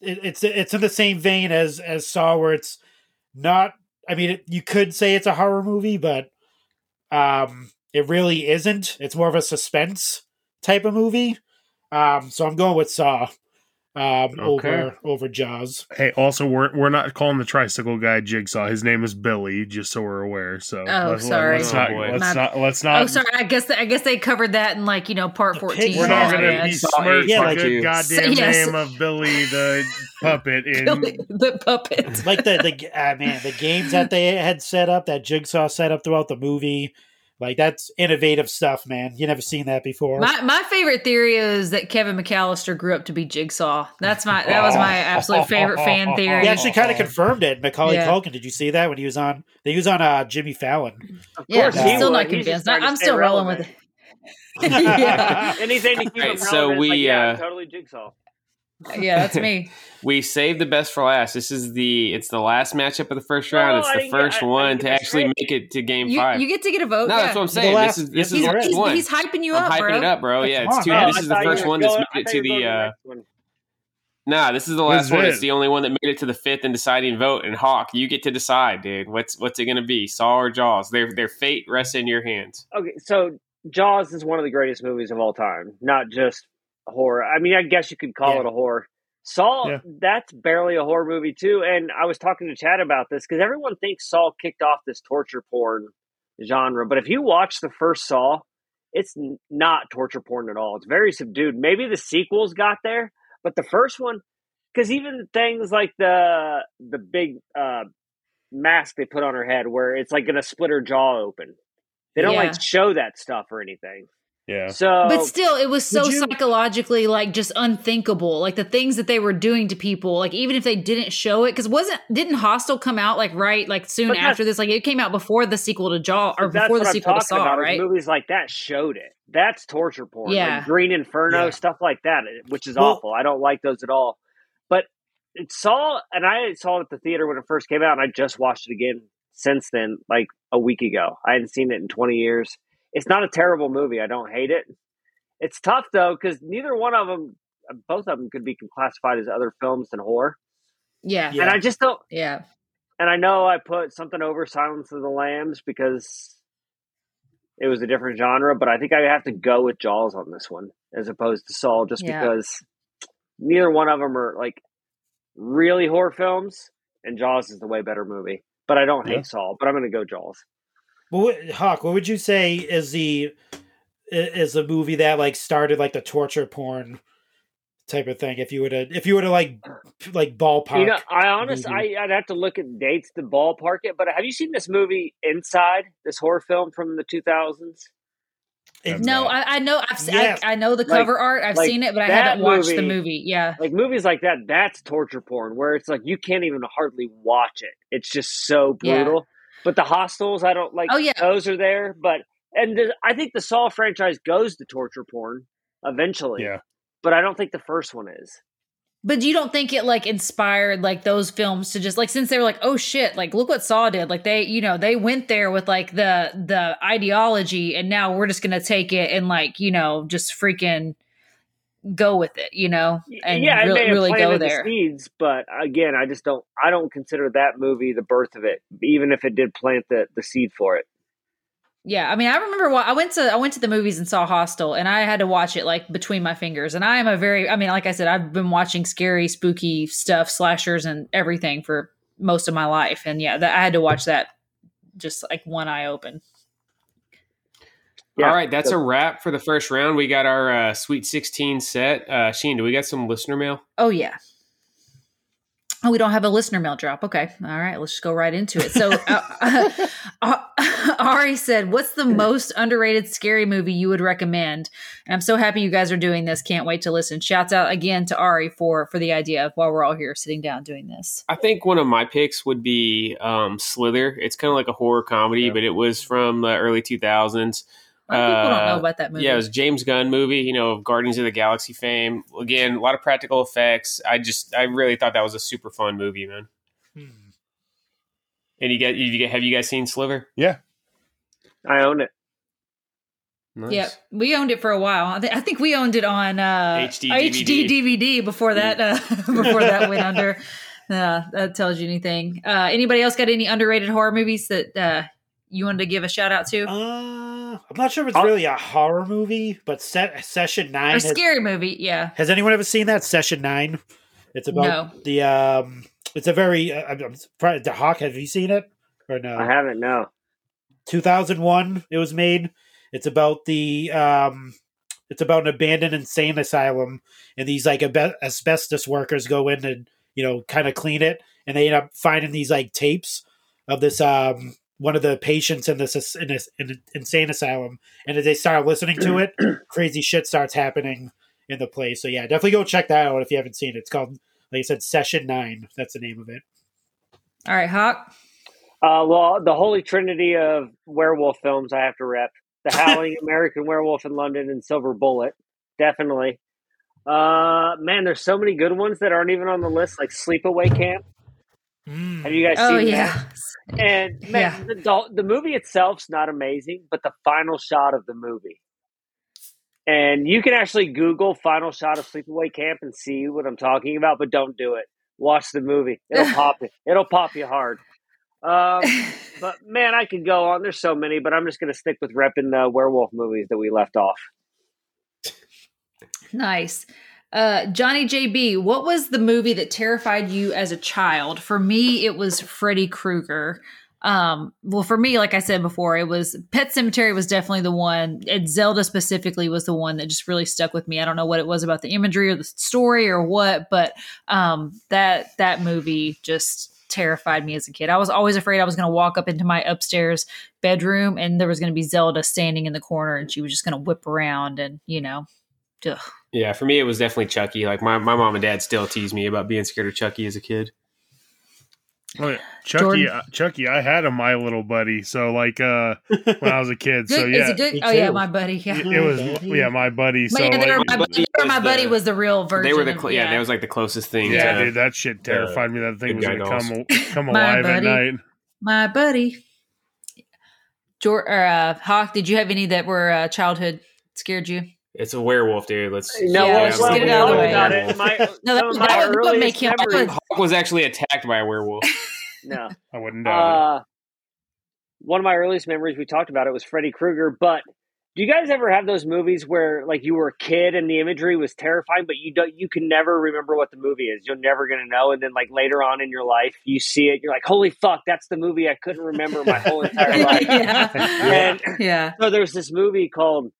it, it's it's in the same vein as as Saw, where it's not. I mean, it, you could say it's a horror movie, but um, it really isn't. It's more of a suspense type of movie. Um, so I'm going with Saw um, over over Jaws. Hey, also we're we're not calling the tricycle guy Jigsaw. His name is Billy, just so we're aware. So Oh, sorry. let's not Oh, boy. let's My- not let's not oh, sorry. I guess I guess they covered that in like you know part fourteen. We're not gonna man. besmirch Yeah, the like good you. goddamn Yes. name of Billy the puppet in the puppet. Like the the uh, man, the games that they had set up, that Jigsaw set up throughout the movie, like that's innovative stuff, man. You never seen that before. My my favorite theory is that Kevin McAllister grew up to be Jigsaw. That's my that was my absolute favorite fan *laughs* theory. he actually kind of confirmed it. Macaulay Yeah. Culkin, did you see that when he was on? He was on uh, Jimmy Fallon. Of Yeah, course, I'm he still would. not convinced. trying I'm still rolling with it. *laughs* yeah, *laughs* Anything to keep Right, him so relevant. we, like, yeah, uh, totally jigsaw. Yeah, that's me. *laughs* We saved the best for last. This is the it's the last matchup of the first round. I it's the didn't get- first I- I one didn't to actually straight. make it to game You, five. you get to get a vote. no, yeah. that's what I'm saying. last- this is this yes, is the first he's, one. he's hyping you I'm up, hyping bro. it up, bro. Yeah, it's on, two. man. This Oh, is the first one that's going- I made it to you were going the. uh next. Nah, this is the last is one. it? It's the only one that made it to the fifth and deciding vote. And Hawk, you get to decide, dude. What's what's it going to be? Saw or Jaws? Their their fate rests in your hands. Okay, so Jaws is one of the greatest movies of all time, not just horror. I mean, I guess you could call Yeah. it a horror. Saw, Yeah. that's barely a horror movie too. And I was talking to Chad about this because everyone thinks Saw kicked off this torture porn genre, but if you watch the first Saw, it's not torture porn at all. It's very subdued. Maybe the sequels got there, but the first one, because even things like the the big uh, mask they put on her head, where it's like gonna split her jaw open, they don't Yeah. like show that stuff or anything. Yeah. So, But still, it was so you- psychologically like just unthinkable. Like the things that they were doing to people, like even if they didn't show it, because wasn't didn't Hostel come out like right like soon after this? Like it came out before the sequel to Jaw or that's before the what I'm sequel to talking Saw, about. right? Movies like that showed it. That's torture porn. Yeah. like Green Inferno, Yeah. stuff like that, eh, which is Well- awful. I don't like those at all. But it saw, and I saw it at the theater when it first came out, and I just watched it again since then, like a week ago. I hadn't seen it in 20 years. It's not a terrible movie. I don't hate it. It's tough though because neither one of them, both of them, could be classified as other films than horror. yeah, Yeah. And I just don't. yeah. And I know I put something over Silence of the Lambs because it was a different genre, but I think I have to go with Jaws on this one as opposed to Saw, just Yeah. because neither one of them are like really horror films, and Jaws is the way better movie. But I don't hate Yeah. Saw, but I'm going to go Jaws. Well, what- Hawk, what would you say is the is the movie that like started like the torture porn type of thing? If you were to if you were to like like ballpark, You know, I honestly, movie. I, I'd have to look at dates to ballpark it. But have you seen this movie Inside? This horror film from the 2000s? in- No, I, I know. I've se- Yes. I, I know the Like- cover art. I've like seen it, but I haven't watched the movie- movie. Yeah, like movies like that that's torture porn where it's like you can't even hardly watch it it's just so Yeah. Brutal but the hostels i don't like Oh, yeah. those are there but and the, i think the saw franchise goes to torture porn eventually Yeah. but i don't think the first one is but you don't think it like inspired like those films to just like since they were like, oh shit, like look what Saw did. Like they, you know, they went there with like the the ideology, and now we're just gonna take it and like you know just freaking go with it, you know, and yeah really really go there. the seeds but again i just don't i don't consider that movie the birth of it even if it did plant the, the seed for it Yeah, I mean, I remember wa- I went to I went to the movies and saw Hostel, and I had to watch it like between my fingers. And I am a very, I mean, like I said, I've been watching scary, spooky stuff, slashers, and everything for most of my life. And yeah, that, I had to watch that just like one eye open. Yeah. All right, that's a wrap for the first round. We got our uh, Sweet 16 set. Uh, Sheen, do we got some listener mail? Oh yeah. Oh, we don't have a listener mail drop. Okay, all right, let's just go right into it. So, uh, *laughs* uh, *laughs* Ari said, "What's the most underrated scary movie you would recommend?" And I'm so happy you guys are doing this. Can't wait to listen. Shouts out again to Ari for for the idea of while we're all here sitting down doing this. I think one of my picks would be um, Slither. It's kind of like a horror comedy, Yeah. but it was from the early 2000s. A lot of people don't know Uh, about that movie. Yeah, it was James Gunn movie, you know, of Guardians of the Galaxy fame. Again, a lot of practical effects. I just, I really thought that was a super fun movie, man. Hmm. And you get, you get, have you guys seen Slither? Yeah. i own it Nice. Yeah, we owned it for a while. I, th- I think we owned it on uh, HD HD DVD before that uh, *laughs* before that went under. Uh, that tells you anything. Uh, anybody else got any underrated horror movies that uh, you wanted to give a shout out to? Uh, I'm not sure if it's I'll- really a horror movie, but se- Session Nine. Or Has, scary movie? Yeah. has anyone ever seen that Session Nine? It's about No. the um. It's a very. Uh, I'm, I'm surprised- the Hawk. Have you seen it or no? i haven't no 2001 it was made it's about the um it's about an abandoned insane asylum and these like abe- asbestos workers go in and you know kind of clean it and they end up finding these like tapes of this um one of the patients in this in this in an insane asylum and as they start listening to it *clears throat* crazy shit starts happening in the place so yeah definitely go check that out if you haven't seen it it's called like i said session 9 that's the name of it All right, Hawk. Uh, well, the holy trinity of werewolf films I have to rep: The *laughs* Howling, American Werewolf in London, and Silver Bullet. Definitely. Uh, man, there's so many good ones that aren't even on the list, like Sleepaway Camp. Mm. Have you guys Oh seen yeah. that? And man, Yeah. the, the the movie itself's not amazing, but the final shot of the movie. And you can actually Google final shot of Sleepaway Camp and see what I'm talking about, but don't do it. Watch the movie. It'll *laughs* pop it. It'll pop you hard. Um, *laughs* but man, I could go on. There's so many, but I'm just going to stick with repping the werewolf movies that we left off. Nice. Uh, Johnny JB, what was the movie that terrified you as a child? For me, it was Freddy Krueger. Um, well, for me, like I said before, it was Pet Sematary was definitely the one. And Zelda specifically was the one that just really stuck with me. I don't know what it was about the imagery or the story or what, but um, that that movie just terrified me as a kid. I was always afraid I was going to walk up into my upstairs bedroom and there was going to be Zelda standing in the corner and she was just going to whip around and you know, ugh. Yeah, for me it was definitely Chucky. Like my, my mom and dad still tease me about being scared of Chucky as a kid. Oh, yeah. *sighs* Chucky, uh, Chucky, I had a My Little Buddy. So like uh *laughs* when I was a kid. Good, so yeah, is it good? Oh yeah, my buddy. Yeah. it, it was yeah my buddy. So yeah, like, my, My Buddy they my was buddy the- was the real version. They were the of- cl- yeah. that was like the closest thing. yeah, to, dude, that shit terrified me. That thing was good gonna come *laughs* come My alive at buddy. night. my buddy. Jor- or, uh, Hawk, did you have any that were uh, childhood scared you? It's a werewolf, dude. Let's. No, Yeah, well, let's well, get it out of the way. it. My, *laughs* No, that- some of my that would- that make earliest him- that memories. would- Hawk was actually attacked by a werewolf. *laughs* No. I wouldn't doubt Uh, one of my earliest memories we talked about it was Freddy Krueger. But do you guys ever have those movies where like you were a kid and the imagery was terrifying, but you don't you can never remember what the movie is. You're never gonna know, and then like later on in your life, you see it, you're like, "Holy fuck, that's the movie I couldn't remember my whole entire *laughs* life." yeah. And yeah. so there's this movie called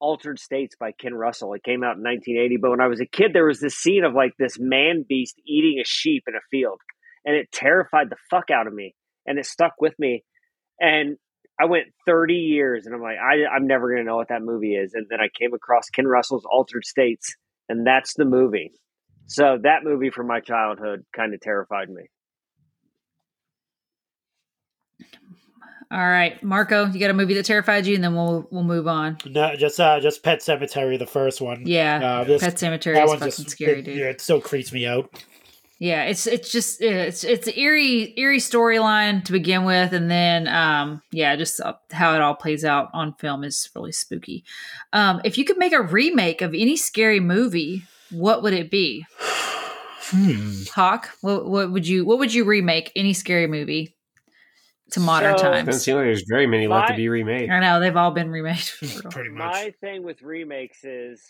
Altered States by Ken Russell. It came out in 1980, but when I was a kid, there was this scene of like this man beast eating a sheep in a field, and it terrified the fuck out of me, and it stuck with me. And I went 30 years, and I'm like, I, I'm never gonna know what that movie is. And then I came across Ken Russell's Altered States, and that's the movie. So that movie from my childhood kind of terrified me. All right, Marco, you got a movie that terrified you, and then we'll we'll move on. No, just uh, just Pet Sematary, the first one. Yeah, Uh, this- Pet Sematary that is fucking just scary, it, dude. Yeah, it still creeps me out. Yeah, it's it's just it's it's an eerie eerie storyline to begin with, and then um yeah, just uh, how it all plays out on film is really spooky. Um, if you could make a remake of any scary movie, what would it be? *sighs* Hmm. Hawk, what what would you what would you remake any scary movie to modern So- Doesn't times? seem like there's very many left to be remade. I know they've all been remade. *laughs* Pretty much. My thing with remakes is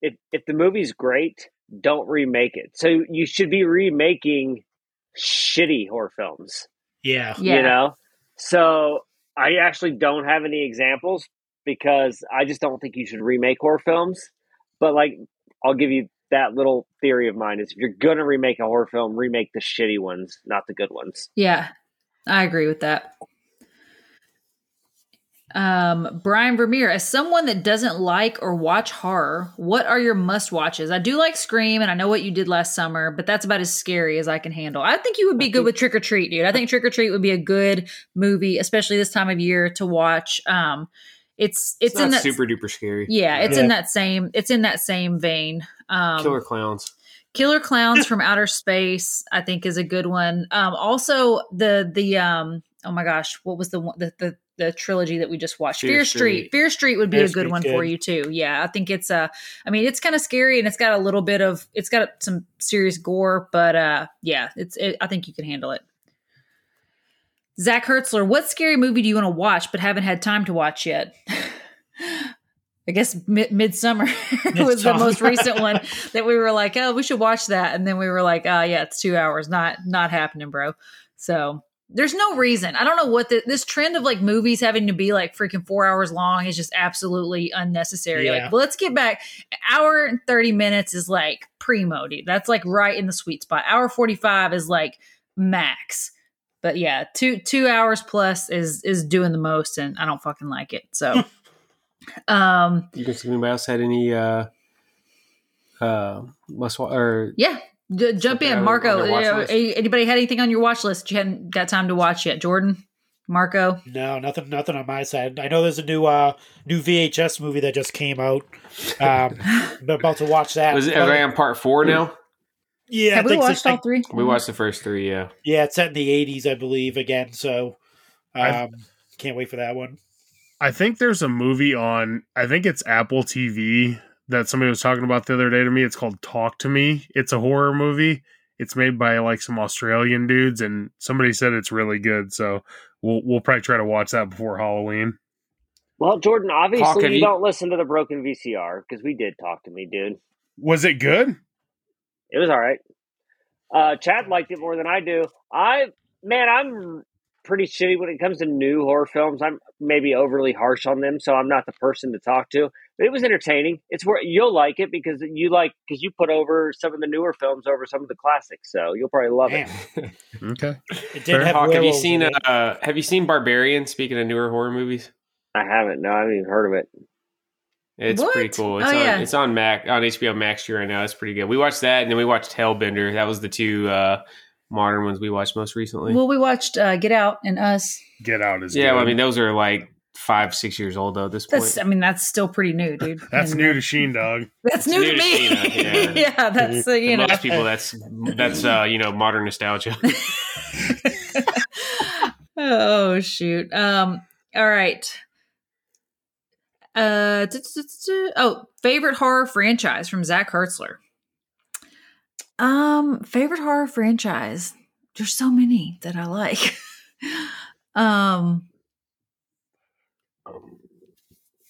if if the movie's great, don't remake it. So you should be remaking shitty horror films. yeah. Yeah. You know? So I actually don't have any examples because I just don't think you should remake horror films. But like I'll give you that little theory of mine is if you're gonna remake a horror film, remake the shitty ones, not the good ones. Yeah, I agree with that. Um, Brian Vermeer, as someone that doesn't like or watch horror, what are your must watches? I do like Scream, and I know what you did last summer, but that's about as scary as I can handle. I think you would be good with Trick or Treat, dude. I think Trick or Treat would be a good movie, especially this time of year to watch. Um, it's it's, It's, in not that super duper scary. yeah, it's Yeah. in that same it's in that same vein. Um, Killer clowns. Killer Clowns from Outer Space, I think, is a good one. Um, also, the the um, oh my gosh, what was the one the the, the trilogy that we just watched? Fear Fear, Street. Street. Fear Street would be Fear a good Street's one for you too. Yeah, I think it's uh, I mean, it's kind of scary and it's got a little bit of it's got some serious gore, but uh, yeah, it's it, I think you can handle it. Zach Hertzler, what scary movie do you want to watch but haven't had time to watch yet? *laughs* I guess mid- Midsommar *laughs* was the most recent one *laughs* that we were like, oh, we should watch that, and then we were like, oh yeah, it's two hours, not not happening, bro. So there's no reason. I don't know what the, this trend of like movies having to be like freaking four hours long is just absolutely unnecessary. Yeah. Like, let's get back. Hour and thirty minutes is like primo, dude. That's like right in the sweet spot. Hour forty five is like max. But yeah, two two hours plus is is doing the most, and I don't fucking like it. So, *laughs* um, You can see if anybody else had any uh uh must wa- or yeah, J- jump in, Marco. on your watch uh, Anybody had anything on your watch list you hadn't got time to watch yet? Jordan, Marco. No, nothing, nothing on my side. I know there's a new, uh, new VHS movie that just came out. Um, *laughs* I'm about to watch that. was it are they on part four now? yeah, Have I we think so. watched all three? We watched the first three, yeah. Yeah, it's set in the '80s, I believe, again. So, I've- um, can't wait for that one. I think there's a movie on I think it's Apple TV that somebody was talking about the other day to me. It's called Talk to Me. It's a horror movie. it's made by like some Australian dudes, and somebody said it's really good. So we'll we'll probably try to watch that before Halloween. Well, Jordan, obviously Hawk, you, you- don't listen to the broken VCR because we did talk to me, dude. Was it good? It was all right. Uh, Chad liked it more than I do. I man, I'm pretty shitty when it comes to new horror films. I'm maybe overly harsh on them, so I'm not the person to talk to. But it was entertaining. It's where you'll like it because you like because you put over some of the newer films over some of the classics, so you'll probably love Damn. it. *laughs* Okay. It did have Hawk, have you seen uh have you seen Barbarian? Speaking of newer horror movies, I haven't. No, I haven't even heard of it. it's What? pretty cool. It's Oh, on yeah. it's on Mac on HBO Max right now. It's pretty good. We watched that, and then we watched Hellbender. That was the two uh modern ones we watched most recently. Well, we watched uh, Get Out and Us. Get out is yeah, good. well, I mean those are like five six years old though. At this point, I mean, that's still pretty new, dude. *laughs* that's And, new to Sheen Dog. That's It's new, new to to me. Sheena, Yeah. *laughs* yeah. that's uh, you For know. most people that's that's uh you know modern nostalgia. *laughs* oh shoot. Um. All right. Uh. Oh, favorite horror franchise from Zach Hertzler. Um, favorite horror franchise. There's so many that I like. *laughs* um.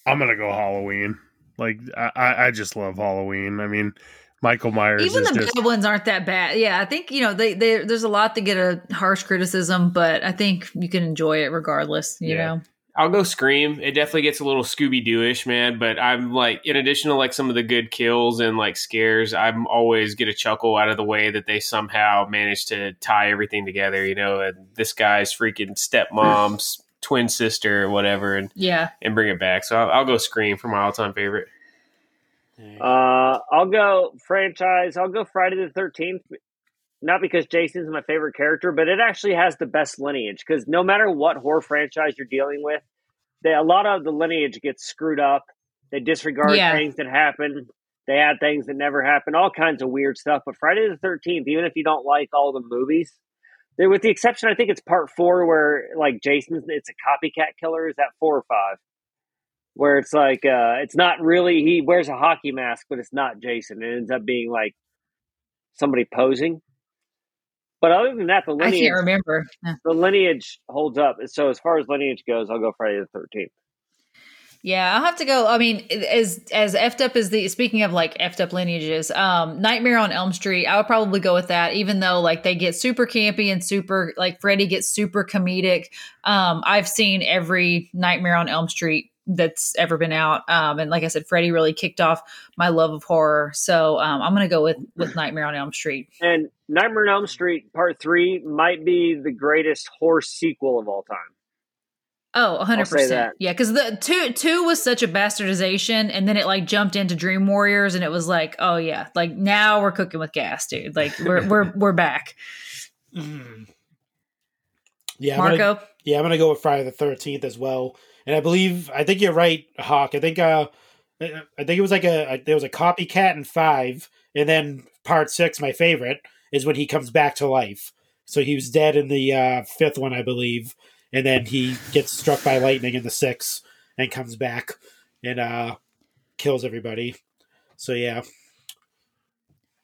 I'm gonna go Halloween. Like I, I just love Halloween. I mean, Michael Myers Even is the just bad ones aren't that bad. Yeah, I think you know they, they there's a lot to get a harsh criticism, but I think you can enjoy it regardless. You Yeah. know. I'll go Scream. It definitely gets a little Scooby Doo-ish, man. But I'm like, in addition to like some of the good kills and like scares, I'm always get a chuckle out of the way that they somehow manage to tie everything together. You know, and this guy's freaking stepmom's *laughs* twin sister or whatever, and Yeah. and bring it back. So I'll, I'll go Scream for my all-time favorite. Uh, I'll go franchise. I'll go Friday the Thirteenth. Not because Jason's my favorite character, but it actually has the best lineage. Because no matter what horror franchise you're dealing with, they, a lot of the lineage gets screwed up. They disregard Yeah. things that happen. They add things that never happen, All kinds of weird stuff. But Friday the Thirteenth, even if you don't like all the movies, they, with the exception, I think it's part four where like Jason's, it's a copycat killer. Is that four or five? where it's like uh it's not really he wears a hockey mask but it's not jason it ends up being like somebody posing but other than that the I lineage can't remember. Yeah. the lineage holds up so as far as lineage goes i'll go friday the 13th Yeah, I'll have to go. I mean, as as effed up as the speaking of like effed up lineages, um, Nightmare on Elm Street, I would probably go with that, even though like they get super campy and super like Freddy gets super comedic. Um, I've seen every Nightmare on Elm Street that's ever been out. Um, and like I said, Freddy really kicked off my love of horror. So um, I'm gonna go with with Nightmare on Elm Street. and nightmare on elm street part three might be the greatest horror sequel of all time Oh, 100 say percent. that. Yeah, because the two two was such a bastardization, and then it like jumped into Dream Warriors, and it was like, oh yeah, like now we're cooking with gas, dude. Like we're *laughs* we're we're back. Mm. Yeah, I'm gonna- Marco, Yeah, I'm gonna go with Friday the Thirteenth as well. And I believe I think you're right, Hoch. I think uh, I think it was like a, a there was a copycat in five, and then part six, my favorite, is when he comes back to life. So he was dead in the uh, fifth one, I believe, and then he gets struck by lightning in the sixth and comes back and uh, kills everybody. So yeah,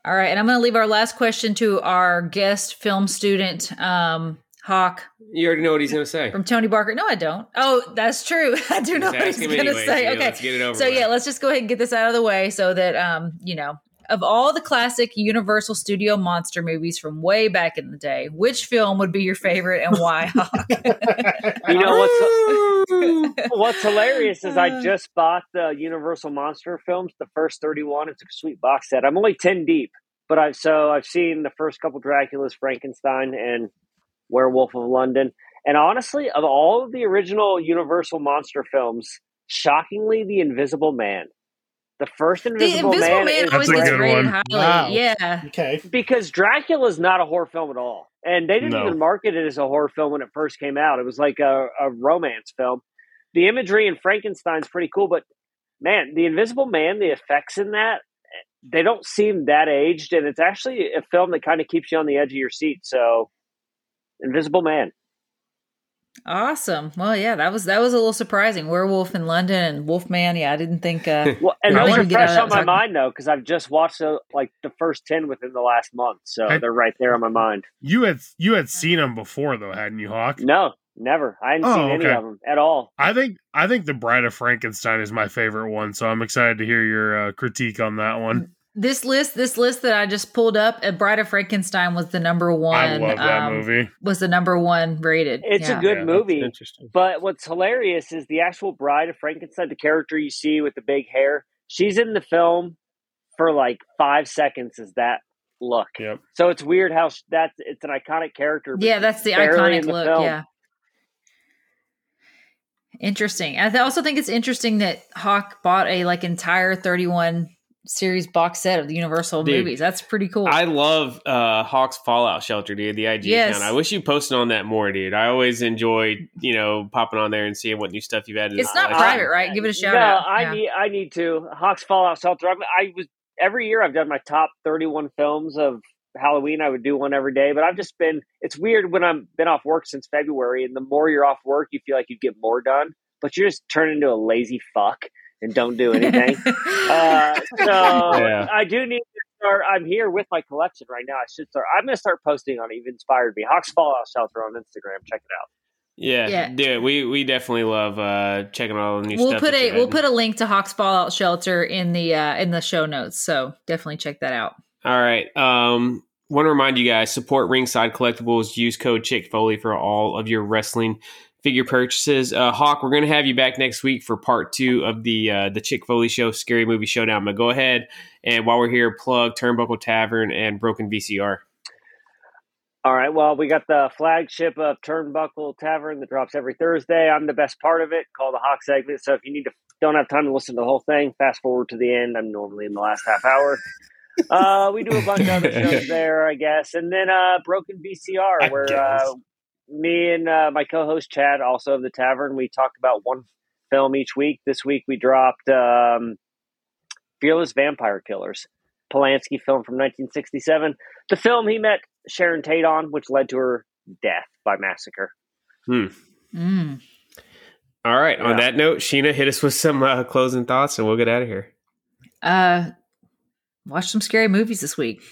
all right, and I'm gonna leave our last question to our guest film student, um, Hoch You already know what he's going to say. from Tony Barker. No, I don't. Oh, that's true. *laughs* I do know Just what he's gonna say. Yeah, okay, let's get it over so with. yeah, let's just go ahead and get this out of the way so that um, you know, of all the classic Universal Studio monster movies from way back in the day, which film would be your favorite and why? *laughs* Hoch? you know what's *laughs* what's hilarious is i just bought the universal monster films the first 31 it's a sweet box set i'm only 10 deep but i've so i've seen the first couple draculas frankenstein and werewolf of london and honestly of all of the original universal monster films shockingly the invisible man the first the invisible, Invisible man, Man always That's a gets good rated one. highly. Wow. Yeah. okay. because Dracula is not a horror film at all. And they didn't No. even market it as a horror film when it first came out. It was like a, a romance film. The imagery in Frankenstein's pretty cool, but man, the Invisible Man, the effects in that, they don't seem that aged, and it's actually a film that kind of keeps you on the edge of your seat. So, Invisible Man. Awesome. Well, yeah, that was that was a little surprising. Werewolf in London and Wolfman. Yeah, I didn't think. Uh, *laughs* Well, and Really? those are Get fresh that on my talking- mind though, because I've just watched uh, like the first ten within the last month, so I- they're right there on my mind. You had you had seen them before though, hadn't you, Hoch? No, never. I hadn't Oh, seen any of them at all. I think I think the Bride of Frankenstein is my favorite one, so I'm excited to hear your uh, critique on that one. This list, this list that I just pulled up, uh, Bride of Frankenstein was the number one. I love that um, movie. Was the number one rated. It's Yeah. a good Yeah, movie, Interesting. but what's hilarious is the actual Bride of Frankenstein, the character you see with the big hair. She's in the film for like five seconds. Is that look? Yep. So it's weird how sh- that's it's an iconic character. but Yeah, that's the iconic the look. film. Yeah. Interesting. I also think it's interesting that Hoch bought a like entire 31 series box set of the Universal Dude, movies. That's pretty cool. I love uh, Hoch's Fallout Shelter, dude. The IG Yes. account. I wish you posted on that more, dude. I always enjoy, you know, popping on there and seeing what new stuff you've added. it's not collection. private, right? Give it a shout no, out. I Yeah. need I need to Hochs Fallout Shelter. I'm, I was every year I've done my top 31 films of Halloween. I would do one every day, but I've just been. It's weird when I'm been off work since February, and the more you're off work, you feel like you get more done, but you just turn into a lazy fuck and don't do anything. *laughs* uh, so Yeah. I do need to start. I'm here with my collection right now. I should start. I'm going to start posting on it. You've inspired me. Hochs Fallout Shelter on Instagram. Check it out. Yeah, Yeah. dude. We we definitely love uh, checking out all the new we'll stuff. put a you've we'll put a link to Hochs Fallout Shelter in the uh in the show notes. So definitely check that out. All right. Um, want to remind you guys support Ringside Collectibles. Use code Chick Foley for all of your wrestling figure purchases. Uh, Hoch, we're going to have you back next week for part two of the uh, the Chick Foley Show Scary Movie Showdown. But go ahead and while we're here, plug Turnbuckle Tavern and Broken VCR. All right. Well, we got the flagship of Turnbuckle Tavern that drops every Thursday. I'm the best part of it, called the Hoch segment. So if you need to, don't have time to listen to the whole thing, fast forward to the end. I'm normally in the last half hour. Uh, we do a bunch of other *laughs* shows there, I guess, and then uh, Broken VCR, I where uh, me and uh, my co-host Chad, also of the Tavern, we talk about one film each week. This week we dropped um, Fearless Vampire Killers, Polanski film from 1967. The film he met Sharon Tate on, which led to her death by massacre. Hmm. Mm. All right. On that note, Sheena, hit us with some uh, closing thoughts, and we'll get out of here. Uh watch some scary movies this week.